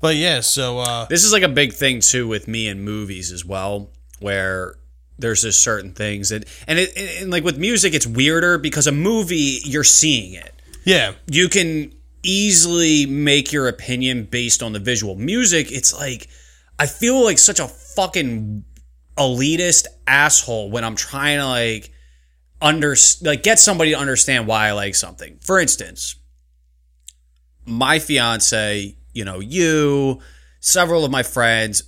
But yeah, so uh, this is like a big thing too with me in movies as well, where there's just certain things that, and it, and, and like with music, it's weirder because a movie you're seeing it. yeah, You can easily make your opinion based on the visual. Music, it's like I feel like such a fucking elitist asshole when I'm trying to like under like get somebody to understand why I like something. For instance, my fiance, you know, you, several of my friends,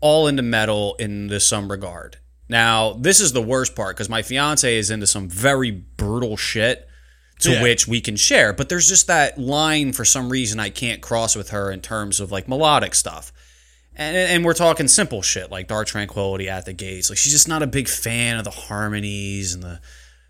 all into metal in this some regard. Now, this is the worst part because my fiance is into some very brutal shit to Yeah. which we can share, but there's just that line for some reason I can't cross with her in terms of like melodic stuff. And, and we're talking simple shit like Dark Tranquillity at the Gates. Like she's just not a big fan of the harmonies and the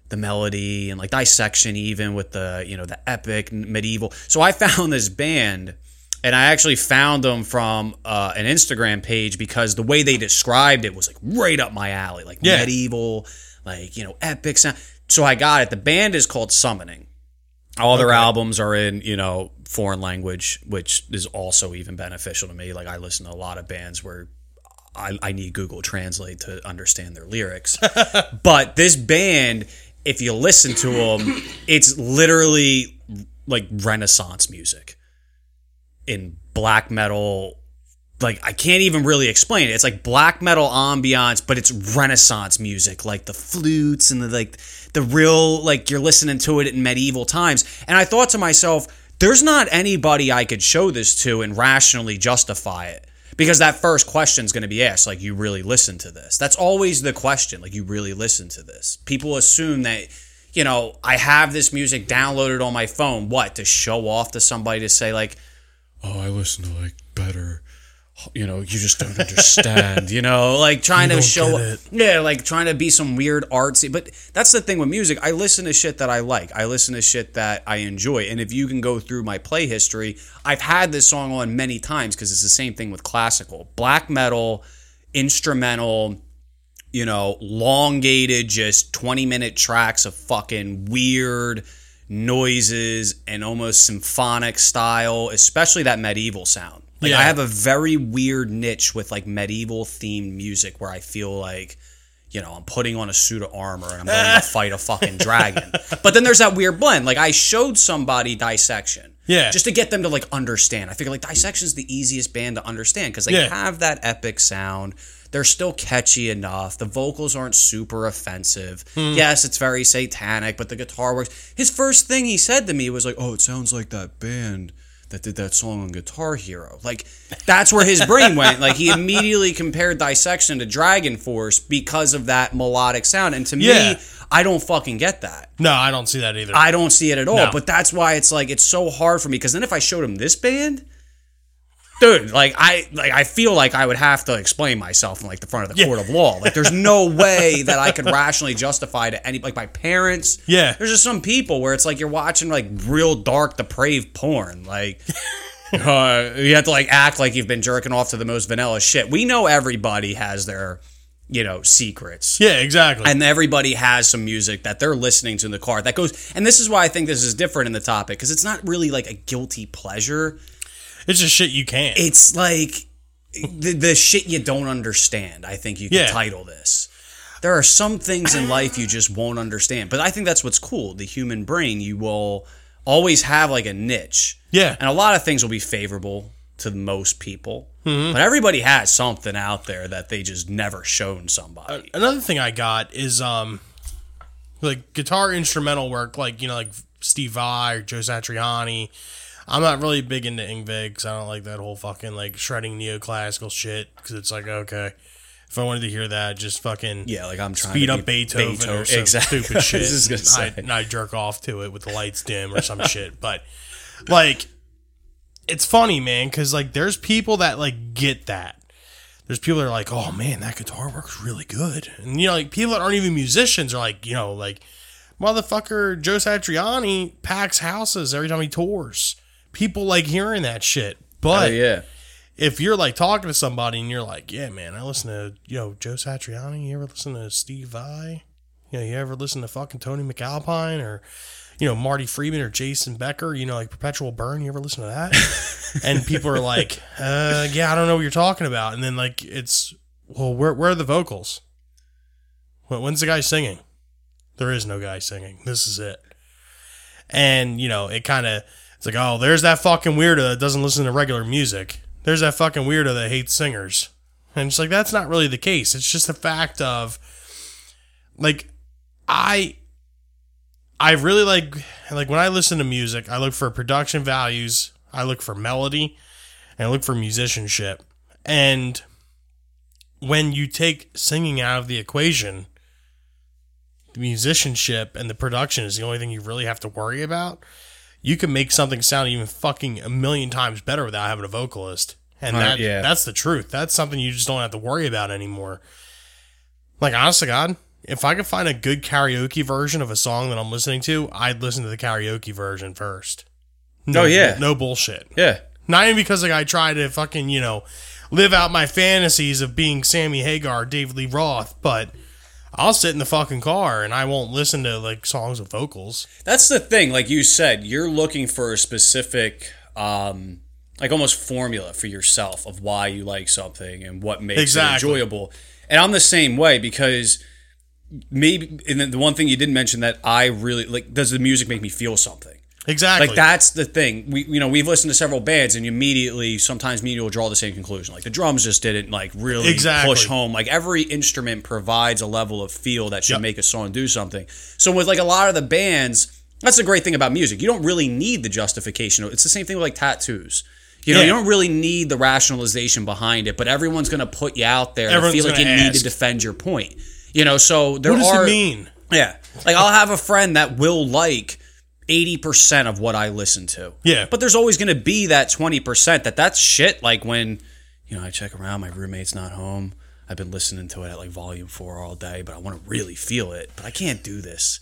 the melody and like dissection even with the you know the epic medieval. So I found this band and I actually found them from uh, an Instagram page because the way they described it was like right up my alley, like Yeah. medieval, like you know epic sound. So I got it. The band is called Summoning. All their albums are in, you know, foreign language, which is also even beneficial to me. Like I listen to a lot of bands where I, I need Google Translate to understand their lyrics. but this band, if you listen to them, it's literally like Renaissance music in black metal. Like I can't even really explain it. It's like black metal ambiance, but it's Renaissance music, like the flutes and the like the real like you're listening to it in medieval times. And I thought to myself, there's not anybody I could show this to and rationally justify it. Because that first question is going to be asked, like, you really listen to this? That's always the question, like, you really listen to this? People assume that, you know, I have this music downloaded on my phone. What? To show off to somebody to say, like, oh, I listen to, like, better you know, you just don't understand, you know, like trying to show, it. yeah, like trying to be some weird artsy. But that's the thing with music. I listen to shit that I like. I listen to shit that I enjoy. And if you can go through my play history, I've had this song on many times because it's the same thing with classical, black metal, instrumental, you know, longated, just 20 minute tracks of fucking weird noises and almost symphonic style, especially that medieval sound. Like Yeah. I have a very weird niche with like medieval themed music where I feel like, you know, I'm putting on a suit of armor and I'm going to fight a fucking dragon. But then there's that weird blend. Like I showed somebody dissection. Yeah. Just to get them to like understand. I figure like Dissection's the easiest band to understand because they Yeah. have that epic sound. They're still catchy enough. The vocals aren't super offensive. Hmm. Yes, it's very satanic, but the guitar works. His first thing he said to me was like, "Oh, it sounds like that band that did that song on Guitar Hero." Like that's where his brain went. Like he immediately compared Dissection to Dragon Force because of that melodic sound. And to Yeah. me, I don't fucking get that. No, I don't see that either. I don't see it at all. No. But that's why it's like it's so hard for me because then if I showed him this band, dude, like I like I feel like I would have to explain myself in like the front of the court of law. Like there's no way that I could rationally justify to any like my parents. Yeah. There's just some people where it's like you're watching like real dark depraved porn. Like uh, you have to like act like you've been jerking off to the most vanilla shit. We know everybody has their you know secrets yeah, exactly. and everybody has some music that they're listening to in the car that goes and this is why i think this is different in the topic because it's not really like a guilty pleasure it's just shit you can't. it's like the, the shit you don't understand i think you could Yeah. title this there are some things in life you just won't understand but i think that's what's cool the human brain you will always have like a niche Yeah. and a lot of things will be favorable to most people Mm-hmm. but everybody has something out there that they just never shown somebody Another thing I got is um like guitar instrumental work, like you know, like Steve Vai or Joe Satriani. I'm not really big into Yngwie because I don't like that whole fucking like shredding neoclassical shit. Because it's like okay, if I wanted to hear that, just fucking yeah like i'm trying speed to up be Beethoven, or some exactly. stupid shit. I was just gonna and I, and I jerk off to it with the lights dim or some shit. But like, it's funny, man, because like there's people that like get that. There's people that are like, oh man, that guitar works really good, and you know, like people that aren't even musicians are like, you know, like motherfucker Joe Satriani packs houses every time he tours. People like hearing that shit, but Oh, yeah. if you're like talking to somebody and you're like, yeah, man, I listen to you know Joe Satriani. You ever listen to Steve Vai? You know, you ever listen to fucking Tony MacAlpine or you know Marty Friedman or Jason Becker? You know, like Perpetual Burn. You ever listen to that? and people are like, uh, yeah, I don't know what you're talking about. And then like it's well, where where are the vocals? When's the guy singing? There is no guy singing. This is it. And you know, it kind of it's like, oh, there's that fucking weirdo that doesn't listen to regular music. There's that fucking weirdo that hates singers. And it's like that's not really the case. It's just a fact of like I I really like like when I listen to music, I look for production values, I look for melody, and I look for musicianship. And when you take singing out of the equation, the musicianship and the production is the only thing you really have to worry about. You can make something sound even fucking a million times better without having a vocalist. And Uh, that, yeah. that's the truth. That's something you just don't have to worry about anymore. Like, honest to God, if I could find a good karaoke version of a song that I'm listening to, I'd listen to the karaoke version first. No, Oh, yeah. No bullshit. Yeah. Not even because like I try to fucking, you know, live out my fantasies of being Sammy Hagar, David Lee Roth, but I'll sit in the fucking car and I won't listen to like songs with vocals. That's the thing. Like you said, you're looking for a specific, um, like almost formula for yourself of why you like something and what makes Exactly. it enjoyable. And I'm the same way because maybe, and then the one thing you didn't mention that I really like, does the music make me feel something? Exactly. Like that's the thing. We you know we've listened to several bands and immediately sometimes me will draw the same conclusion. Like the drums just didn't like really Exactly. push home. Like every instrument provides a level of feel that should Yep. make a song do something. So with like a lot of the bands, that's the great thing about music. You don't really need the justification. It's the same thing with like tattoos. You know, Yeah. you don't really need the rationalization behind it, but everyone's going to put you out there and feel like you gonna need to defend your point. You know, so there what does are it mean? yeah. Like I'll have a friend that will like 80% of what I listen to. Yeah. But there's always going to be that 20% that that's shit like when you know, I check around, my roommate's not home. I've been listening to it at like volume four all day, but I want to really feel it. But I can't do this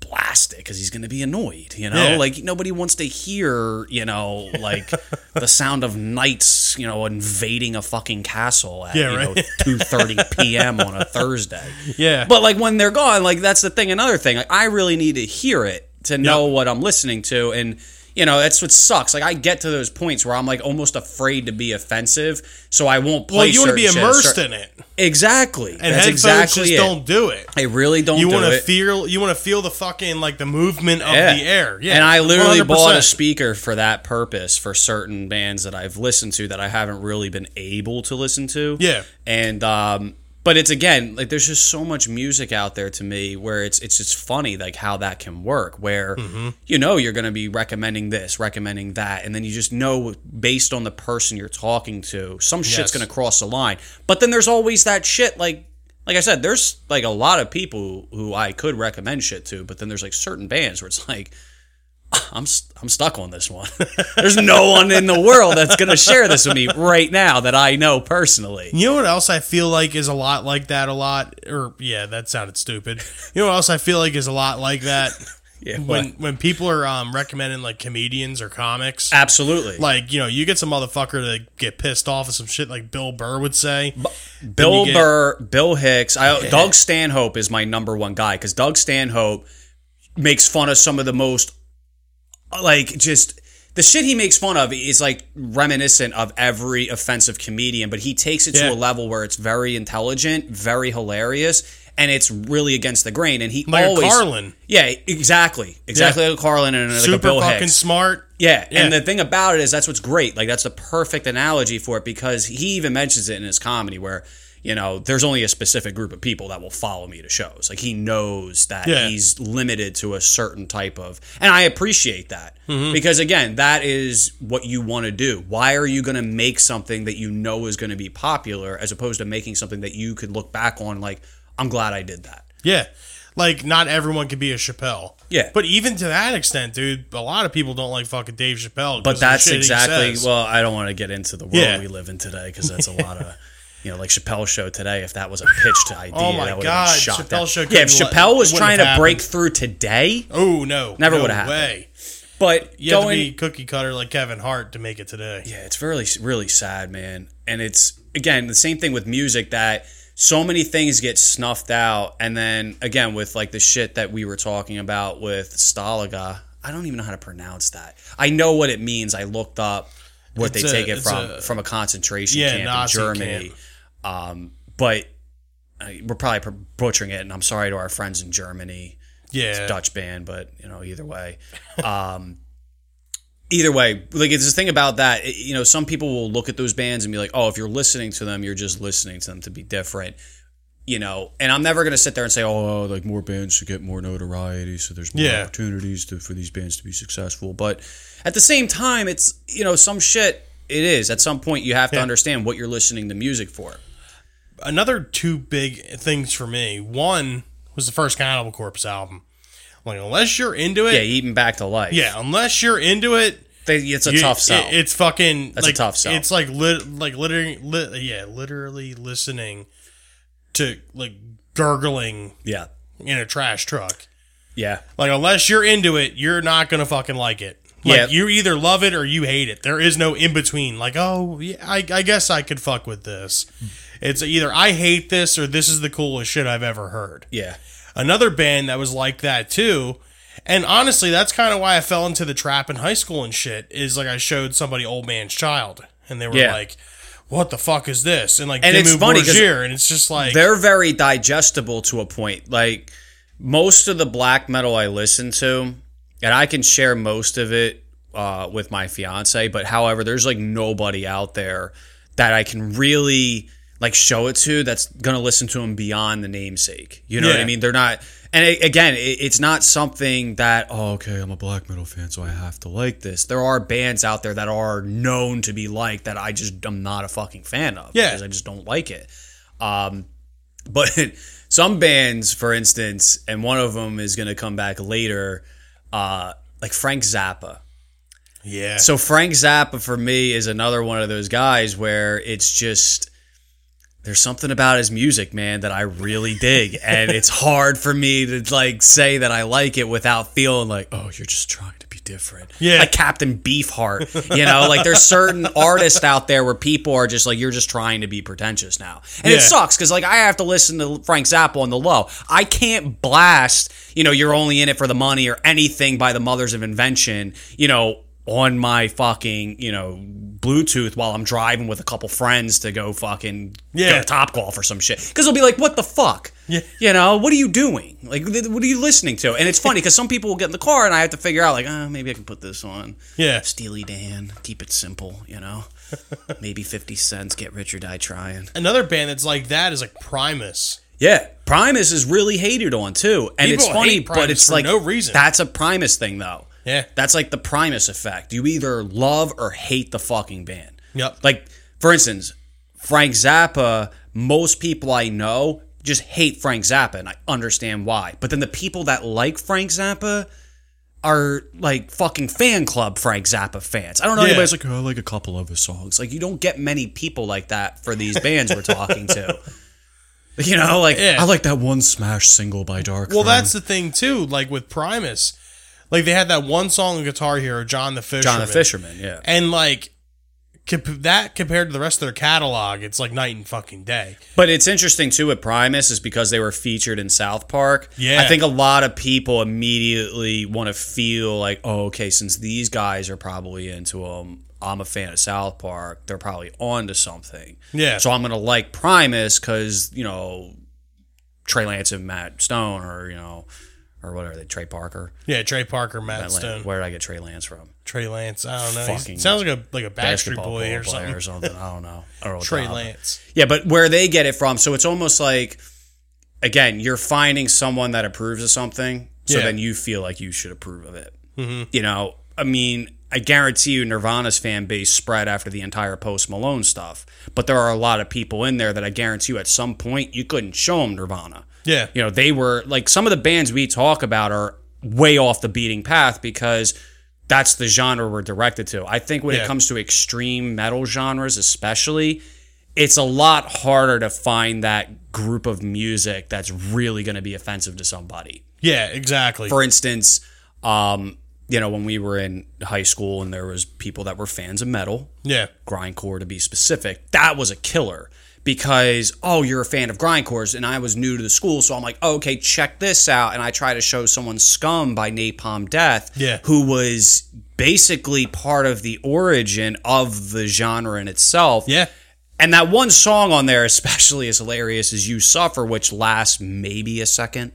blast it because he's going to be annoyed, you know? Yeah. Like, nobody wants to hear, you know, like the sound of knights, you know, invading a fucking castle at, Yeah, you know, right. 2.30 p.m. on a Thursday. Yeah. But like when they're gone, like that's the thing. Another thing, like, I really need to hear it to know what I'm listening to, and you know that's what sucks. Like I get to those points where I'm like almost afraid to be offensive, so I won't play. well, you want to be immersed in it, Exactly, and that's headphones exactly just it. don't do it. I really don't. You do want to it. feel you want to feel the fucking like the movement of Yeah. the air. Yeah, and I literally 100%. bought a speaker for that purpose for certain bands that I've listened to that I haven't really been able to listen to. Yeah. And um but it's again like there's just so much music out there to me where it's it's just funny like how that can work where Mm-hmm. you know you're going to be recommending this, recommending that and then you just know based on the person you're talking to, some shit's Yes. going to cross the line. But then there's always that shit like like I said, there's like a lot of people who I could recommend shit to, but then there's like certain bands where it's like, I'm st- I'm stuck on this one. there's no one in the world that's gonna share this with me right now that I know personally. You know what else I feel like is a lot like that? A lot, or yeah, that sounded stupid. You know what else I feel like is a lot like that? Yeah, when when people are um, recommending like comedians or comics, absolutely. like you know, you get some motherfucker to get pissed off at some shit like Bill Burr would say. Bill get- Burr, Bill Hicks, I, Doug Stanhope is my number one guy because Doug Stanhope makes fun of some of the most like just the shit he makes fun of is like reminiscent of every offensive comedian, but he takes it Yeah. to a level where it's very intelligent, very hilarious, and it's really against the grain. And he Like always Carlin. yeah, exactly, exactly like Carlin and like a Super Bill fucking Hicks. smart. Yeah, Yeah. and the thing about it is that's what's great. Like that's the perfect analogy for it because he even mentions it in his comedy where you know there's only a specific group of people that will follow me to shows. Like he knows that Yeah. he's limited to a certain type of, and I appreciate that Mm-hmm. because again, that is what you want to do. Why are you going to make something that you know is going to be popular as opposed to making something that you could look back on like I'm glad I did that. Yeah. Like not everyone could be a Chappelle. Yeah. But even to that extent, dude, a lot of people don't like fucking Dave Chappelle. But that's exactly well. I don't want to get into the world Yeah. we live in today because that's a lot of. You know, like Chappelle's show today. If that was a pitched oh idea, Oh my that would've God, been Chappelle's show Yeah, if Chappelle was trying to break through today, Oh no. Never no would've happened. but You have going, to be cookie cutter like Kevin Hart to make it today. yeah, it's really, really sad, man. And it's again the same thing with music that so many things get snuffed out, and then again with like the shit that we were talking about with Stalaggh. I don't even know how to pronounce that. I know what it means. I looked up what It's they a- take it from a- from a concentration Yeah, camp Nazi in Germany. Um, but uh, we're probably butchering it, and I'm sorry to our friends in Germany. Yeah. Dutch band, but you know, either way. Um, either way, like it's the thing about that. it- you know, some people will look at those bands and be like, "Oh, if you're listening to them, you're just listening to them to be different." You know, and I'm never gonna sit there and say, "Oh, like more bands should get more notoriety, so there's more Yeah. opportunities to, for these bands to be successful." But at the same time, it's you know, some shit. It is at some point you have to Yeah. understand what you're listening to music for. Another two big things for me. One was the first Cannibal Corpse album. Like unless you're into it, Yeah, eating back to life. yeah, unless you're into it, They- it's a you- tough sell. it- it's fucking That's a tough sell. It's like lit, like literally, lit, yeah, literally listening to like gurgling yeah, in a trash truck. yeah. Like unless you're into it, you're not gonna fucking like it. Like Yeah. you either love it or you hate it. There is no in between. Like oh, yeah, I, I guess I could fuck with this. It's either I hate this or this is the coolest shit I've ever heard. Yeah. Another band that was like that too. And honestly, that's kind of why I fell into the trap in high school and shit. Is like I showed somebody Old Man's Child, and they were Yeah. like, "What the fuck is this?" And like, And it's funny Borgir, and it's just like, they're very digestible to a point. Like most of the black metal I listen to, and I can share most of it uh, with my fiance. But however, there's like nobody out there that I can really like show it to that's gonna listen to them beyond the namesake. You know what I mean? They're not. And it, again, it, it's not something that oh, okay, I'm a black metal fan, so I have to like this. There are bands out there that are known to be like that I just I'm not a fucking fan of Yeah. because I just don't like it. Um, but some bands, for instance, and one of them is going to come back later, uh, like Frank Zappa. Yeah. So Frank Zappa for me is another one of those guys where it's just there's something about his music, man, that I really dig, and it's hard for me to like say that I like it without feeling like, oh, you're just trying to be different. Yeah. like Captain Beefheart. You know, like there's certain artists out there where people are just like, you're just trying to be pretentious now, and Yeah. it sucks because like I have to listen to Frank Zappa on the low. I can't blast, you know, you're only in it for the money or anything by the Mothers of Invention, you know, on my fucking, you know, Bluetooth while I'm driving with a couple friends to go fucking Yeah. go to Top Golf or some shit. Because they'll be like, what the fuck? Yeah. You know, what are you doing? Like, what are you listening to? And it's funny because some people will get in the car and I have to figure out, like, oh, maybe I can put this on. Yeah. Steely Dan, keep it simple, you know? maybe 50 cents, get rich or die trying. Another band that's like that is like Primus. Yeah, Primus is really hated on too, and People it's funny, but it's like no reason. That's a Primus thing, though. Yeah. that's like the Primus effect. You either love or hate the fucking band. Yep. Like, for instance, Frank Zappa. Most people I know just hate Frank Zappa, and I understand why. But then the people that like Frank Zappa are like fucking fan club Frank Zappa fans. I don't know Yeah. anybody's like, oh, I like a couple of his songs. Like, you don't get many people like that for these bands we're talking to. You know, like Yeah. I like that one Smash single by Dark. Well, Throne. that's the thing too. Like with Primus, like they had that one song on Guitar Hero, John the Fisherman. John the Fisherman. Yeah, and like that compared to the rest of their catalog, it's like night and fucking day. but it's interesting too with Primus is because they were featured in South Park. Yeah. I think a lot of people immediately want to feel like, oh, okay, since these guys are probably into them, I'm a fan of South Park. They're probably on to something. Yeah. So I'm gonna like Primus because you know Trey Lance and Matt Stone, or you know, or whatever they Trey Parker. Yeah, Trey Parker, Matt Matt Stone, Where did I get Trey Lance from? Trey Lance. I don't know. He Fucking sounds like a like a Backstreet Boy or something. or something. I don't know. I don't know Trey. Lance. Yeah, but where they get it from, so it's almost like again, you're finding someone that approves of something, so Yeah. then you feel like you should approve of it. Mm-hmm. You know, I mean, I guarantee you Nirvana's fan base spread after the entire Post Malone stuff, but there are a lot of people in there that I guarantee you at some point you couldn't show them Nirvana. Yeah. You know, they were like some of the bands we talk about are way off the beating path because that's the genre we're directed to. I think when Yeah. it comes to extreme metal genres, especially, it's a lot harder to find that group of music that's really going to be offensive to somebody. Yeah, exactly. For instance, um, you know, when we were in high school and there was people that were fans of metal, yeah. grindcore to be specific, that was a killer because oh you're a fan of grindcores and I was new to the school so I'm like oh, okay check this out and I try to show someone Scum by Napalm Death Yeah. who was basically part of the origin of the genre in itself Yeah. and that one song on there especially is hilarious is You Suffer which lasts maybe a second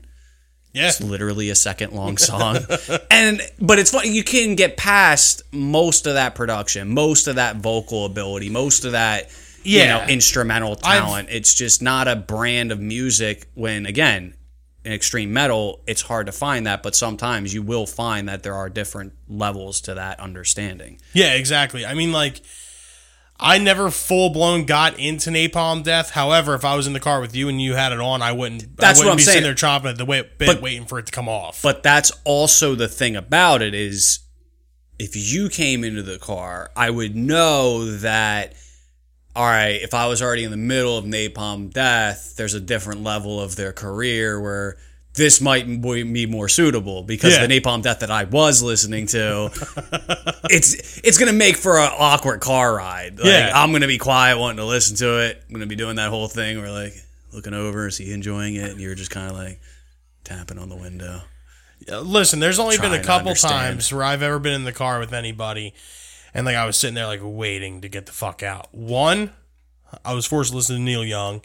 Yeah. it's literally a second long song. and but it's funny you can get past most of that production, most of that vocal ability, most of that you Yeah. know instrumental I've- talent. it's just not a brand of music when again in extreme metal, it's hard to find that, but sometimes you will find that there are different levels to that understanding. Yeah, exactly. I mean, like, I never full blown got into Napalm Death. However, if I was in the car with you and you had it on, I wouldn't. That's I what wouldn't I'm be saying. sitting there chopping at the bit, But- waiting for it to come off. But that's also the thing about it is if you came into the car, I would know that all right, if I was already in the middle of Napalm Death, there's a different level of their career where this might be more suitable because Yeah. the Napalm Death that I was listening to, it's it's gonna make for an awkward car ride. Like, Yeah. I'm gonna be quiet, wanting to listen to it. I'm gonna be doing that whole thing where like looking over, is he enjoying it, and you're just kind of like tapping on the window. Listen, there's only been a couple times where I've ever been in the car with anybody, and like I was sitting there like waiting to get the fuck out. One, I was forced to listen to Neil Young,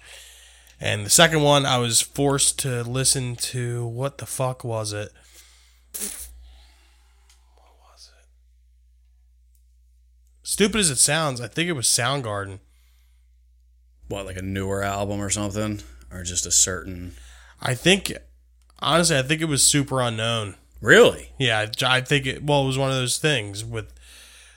and the second one, I was forced to listen to what the fuck was it? What was it? Stupid as it sounds, I think it was Soundgarden. what like a newer album or something or just a certain I think, honestly, I think it was Superunknown. really Yeah, I, I think it. Well, it was one of those things with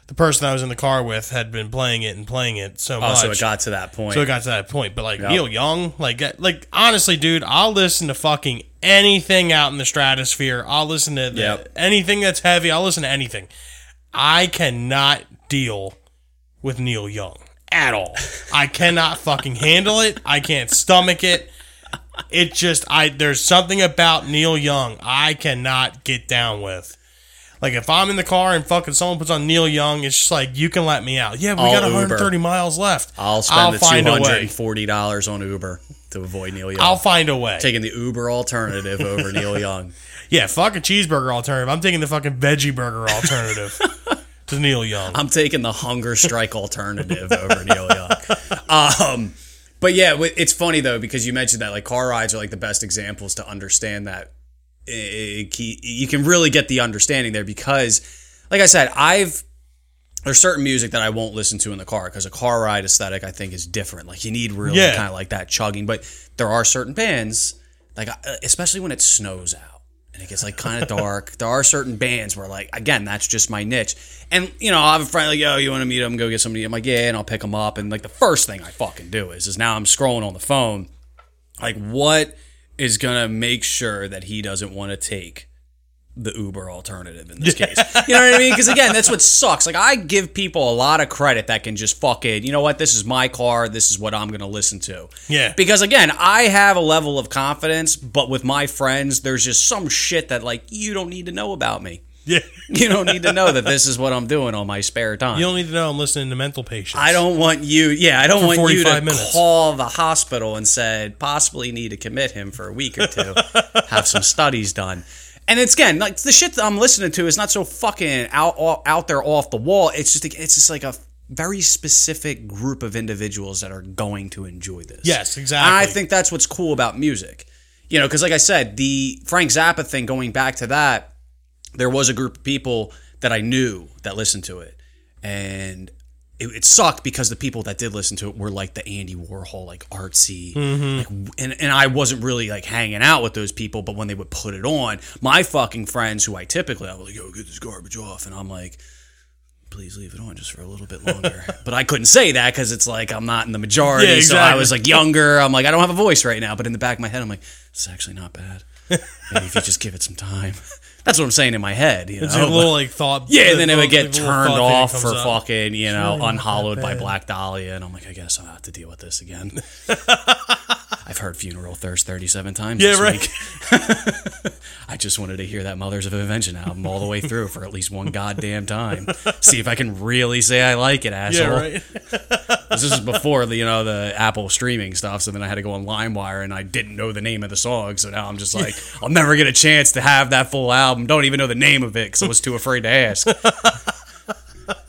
the person I was in the car with had been playing it and playing it so oh much. so it got to that point so it got to that point. But like Yep. Neil Young, like like honestly, dude, I'll listen to fucking anything out in the stratosphere. I'll listen to the, Yep. anything that's heavy. I'll listen to anything. I cannot deal with Neil Young at all. I cannot fucking handle it. I can't stomach it. It just I there's something about Neil Young I cannot get down with. Like if I'm in the car and fucking someone puts on Neil Young, it's just like you can let me out. Yeah, we I'll got 130 Uber. miles left. I'll spend the find two a hundred way. and forty dollars on Uber to avoid Neil Young. I'll find a way. taking the Uber alternative over Neil Young. Yeah, fuck a cheeseburger alternative. I'm taking the fucking veggie burger alternative to Neil Young. I'm taking the hunger strike alternative over Neil Young. Um, but yeah, it's funny though because you mentioned that like car rides are like the best examples to understand that you can really get the understanding there because, like I said, I've there's certain music that I won't listen to in the car because a car ride aesthetic I think is different. Like you need really Yeah. kind of like that chugging, but there are certain bands like uh, especially when it snows out and it gets like kind of dark. there are certain bands where like again that's just my niche. And you know, I have a friend like, yo, you want to meet him? Go get somebody. I'm like, yeah, and I'll pick them up. And like the first thing I fucking do is is now I'm scrolling on the phone, like what is gonna make sure that he doesn't want to take the Uber alternative in this case. You know what I mean? Because again, that's what sucks. Like I give people a lot of credit that can just fucking, you know what? This is my car. This is what I'm gonna listen to. Yeah. Because again, I have a level of confidence, but with my friends, there's just some shit that like you don't need to know about me. Yeah. You don't need to know that this is what I'm doing on my spare time. You don't need to know I'm listening to mental patients. I don't want you. Yeah, I don't want you to minutes. call the hospital and said possibly need to commit him for a week or two, have some studies done. And it's again like the shit that I'm listening to is not so fucking out out- there off the wall. It's just it's just like a very specific group of individuals that are going to enjoy this. Yes, And exactly. I think that's what's cool about music. You know, because like I said, the Frank Zappa thing. Going back to that, there was a group of people that I knew that listened to it, and it, it sucked because the people that did listen to it were like the Andy Warhol, like artsy, mm-hmm. like, and and I wasn't really like hanging out with those people. But when they would put it on, my fucking friends, who I typically I was like, "Yo, get this garbage off," and I'm like. Please leave it on just for a little bit longer. but I couldn't say that because it's like I'm not in the majority. Yeah, So I was like younger. I'm like, I don't have a voice right now. But in the back of my head, I'm like, it's actually not bad. Maybe if you just give it some time. That's what I'm saying in my head. You know, It's a little like thought. yeah, and then it would get little turned off for up. fucking, you know, really unhollowed by. Black Dahlia, and I'm like, I guess I'll have to deal with this again. I've heard Funeral Thirst 37 times Yeah, this right. week. I just wanted to hear that Mothers of Invention album all the way through for at least one goddamn time. See if I can really say I like it, asshole. Yeah, right. This is before the you know the Apple streaming stuff, so then I had to go on LimeWire, and I didn't know the name of the song, so now I'm just like, I'll never get a chance to have that full album. Don't even know the name of it because I was too afraid to ask.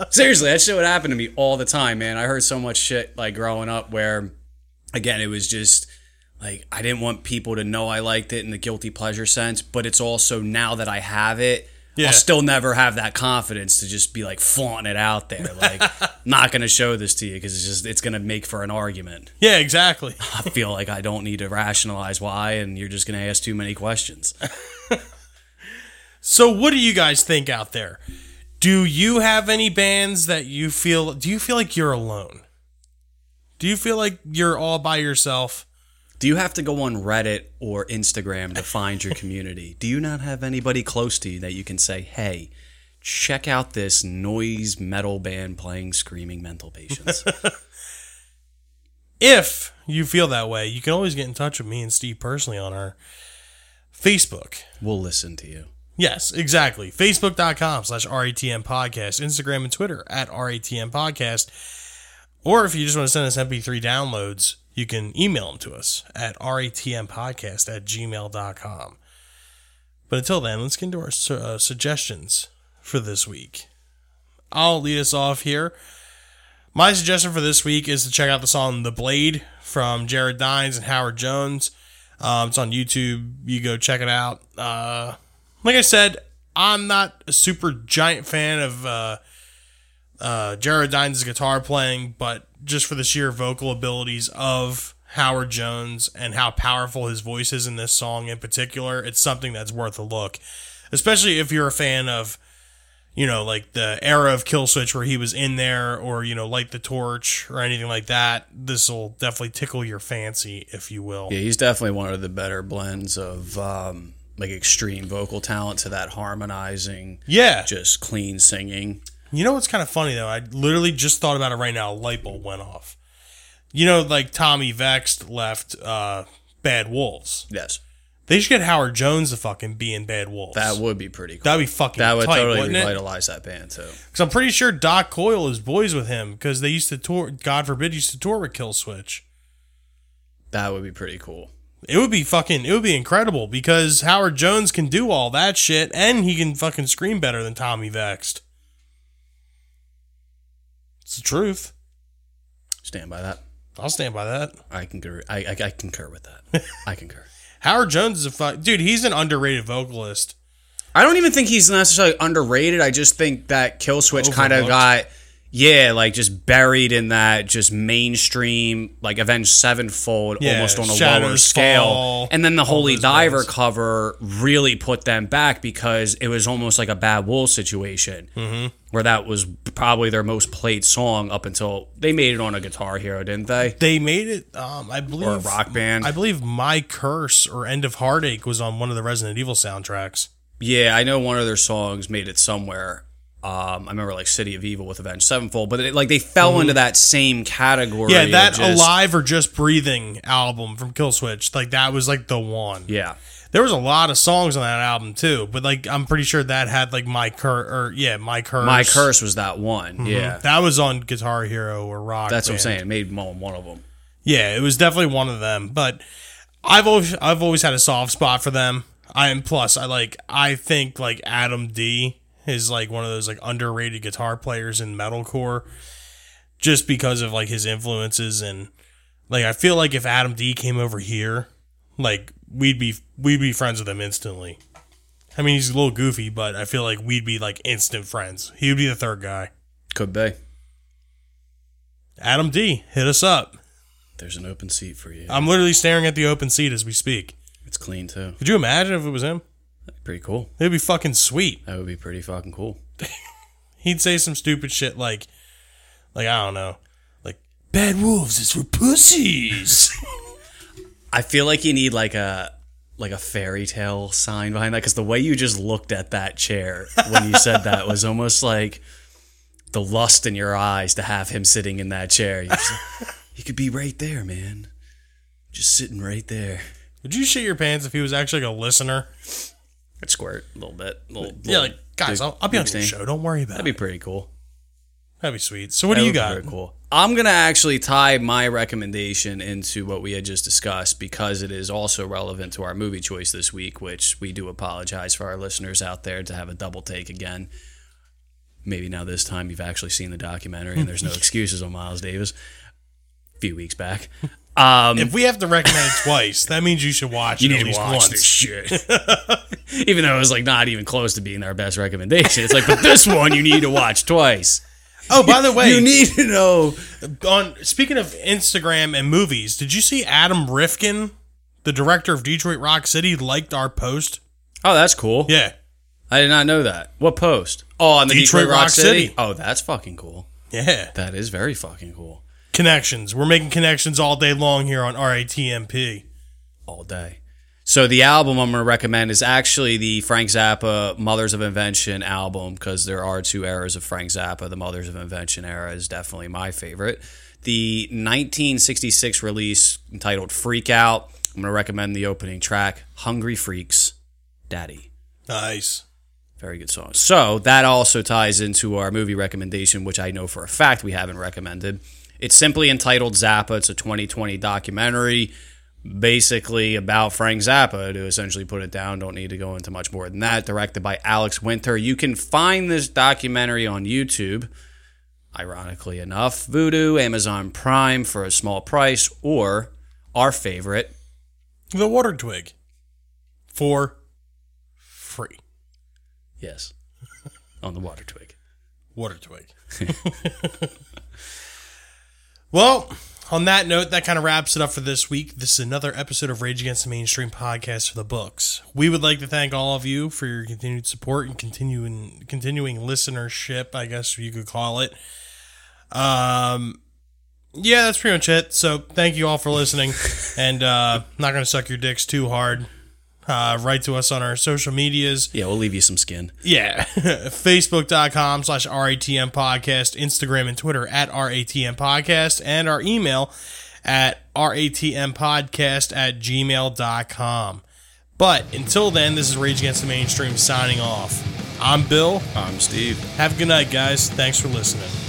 Seriously, that shit would happen to me all the time, man. I heard so much shit like growing up where, again, it was just like I didn't want people to know I liked it in the guilty pleasure sense, but it's also now that I have it. Yeah. I'll still never have that confidence to just be like flaunting it out there. Like, not going to show this to you because it's just, it's going to make for an argument. Yeah, exactly. I feel like I don't need to rationalize why, and you're just going to ask too many questions. So, what do you guys think out there? Do you have any bands that you feel? Do you feel like you're alone? Do you feel like you're all by yourself? Do you have to go on Reddit or Instagram to find your community? Do you not have anybody close to you that you can say, hey, check out this noise metal band playing Screaming Mental Patients? If you feel that way, you can always get in touch with me and Steve personally on our Facebook. we'll listen to you. Yes, exactly. Facebook.com slash RATM podcast, Instagram and Twitter at RATM podcast. Or if you just want to send us MP3 downloads, you can email them to us at RATMpodcast at gmail.com. But until then, let's get into our su- uh, suggestions for this week. I'll lead us off here. My suggestion for this week is to check out the song The Blade from Jared Dines and Howard Jones. Um, it's on YouTube. You go check it out. Uh, like I said, I'm not a super giant fan of uh, uh, Jared Dines' guitar playing, but just for the sheer vocal abilities of Howard Jones and how powerful his voice is in this song in particular, it's something that's worth a look. Especially if you're a fan of, you know, like the era of Killswitch where he was in there, or you know, Light the Torch or anything like that. This will definitely tickle your fancy, if you will. Yeah, he's definitely one of the better blends of um, like extreme vocal talent to that harmonizing, Yeah. just clean singing. You know what's kind of funny though? I literally just thought about it right now. A light bulb went off. You know, like Tommy Vext left uh, Bad Wolves. Yes, They should get Howard Jones to fucking be in Bad Wolves. that would be pretty cool. That'd be fucking that would tight, totally wouldn't it? revitalize that band too. Because I'm pretty sure Doc Coyle is boys with him because they used to tour. God forbid, used to tour with Killswitch. That would be pretty cool. It would be fucking. It would be incredible because Howard Jones can do all that shit and he can fucking scream better than Tommy Vext. It's the truth. Stand by that. I'll stand by that. I concur. I, I, I concur with that. I concur. Howard Jones is a fuck dude. He's an underrated vocalist. I don't even think he's necessarily underrated. I just think that Killswitch kind of Overlooked. got, yeah, like just buried in that just mainstream, like Avenged Sevenfold, Yeah, almost on a lower scale. Fall, and then the Holy Diver cover really put them back because it was almost like a Bad Wolf situation, mm-hmm. where that was probably their most played song up until they made it on a Guitar Hero, didn't they? They made it. Um, I believe Or a rock band. I believe My Curse or End of Heartache was on one of the Resident Evil soundtracks. Yeah, I know one of their songs made it somewhere. Um, I remember like City of Evil with Avenged Sevenfold, but it, like they fell into that same category. Mm-hmm. Yeah, that just- Alive or Just Breathing album from Killswitch, like that was like the one. Yeah, There was a lot of songs on that album too, but like I'm pretty sure that had like My Curse or yeah, My Curse. My Curse was that one. Yeah, That was on Guitar Hero or Rock. that's what I'm saying. It made one one of them. Yeah, it was definitely one of them. But I've always I've always had a soft spot for them. I am plus I like I think like Adam D is like one of those like underrated guitar players in metalcore just because of like his influences and like I feel like if Adam D came over here, like we'd be we'd be friends with him instantly. I mean, he's a little goofy, but I feel like we'd be like instant friends. He would be the third guy. Could be. Adam D, hit us up. There's an open seat for you. I'm literally staring at the open seat as we speak. it's clean too. Could you imagine if it was him? Pretty cool. It'd be fucking sweet. That would be pretty fucking cool. He'd say some stupid shit like, like I don't know, like "Bad wolves is for pussies." I feel like you need like a like a fairy tale sign behind that because the way you just looked at that chair when you said that was almost like the lust in your eyes to have him sitting in that chair. Like, he could be right there, man. Just sitting right there. Would you shit your pants if he was actually a listener? I'd squirt a little bit. A little, Yeah, little like guys, I'll, I'll be on your show. Don't worry about it. That'd be pretty cool. That'd be sweet. So what That do you would be got? Very cool. I'm gonna actually tie my recommendation into what we had just discussed because it is also relevant to our movie choice this week, which we do apologize for our listeners out there to have a double take again. Maybe now this time you've actually seen the documentary and there's no excuses on Miles Davis. A few weeks back. Um, If we have to recommend it twice, that means you should watch it at least once. shit. even though it was like not even close to being our best recommendation. It's like, but this one you need to watch twice. Oh, by the way, You need to know on speaking of Instagram and movies, did you see Adam Rifkin, the director of Detroit Rock City, liked our post? Oh, that's cool. Yeah, I did not know that. What post? Oh, on the Detroit, Detroit Rock, Rock City? City. Oh, that's fucking cool. yeah. That is very fucking cool. Connections. We're making connections all day long here on RATMP. All day. So the album I'm going to recommend is actually the Frank Zappa Mothers of Invention album because there are two eras of Frank Zappa. The Mothers of Invention era is definitely my favorite. The 1966 release entitled Freak Out. I'm going to recommend the opening track, Hungry Freaks, Daddy. Nice. Very good song. So that also ties into our movie recommendation, which I know for a fact we haven't recommended. It's simply entitled Zappa. It's a 2020 documentary, basically about Frank Zappa. To essentially put it down, don't need to go into much more than that. Directed by Alex Winter. You can find this documentary on YouTube. Ironically enough, Vudu, Amazon Prime for a small price, or our favorite, The Water Twig. For free. yes, on the Water Twig. Water Twig. well, on that note, that kind of wraps it up for this week. This is another episode of Rage Against the Mainstream podcast for the books. We would like to thank all of you for your continued support and continuing continuing listenership, I guess you could call it. Um yeah, that's pretty much it. So thank you all for listening. and uh not gonna suck your dicks too hard. Uh, write to us on our social medias. Yeah, we'll leave you some skin. Yeah. Facebook.com slash RATM podcast, Instagram and Twitter at RATM podcast, and our email at RATM podcast at gmail.com. But until then, this is Rage Against the Mainstream signing off. I'm Bill. I'm Steve. Have a good night, guys. Thanks for listening.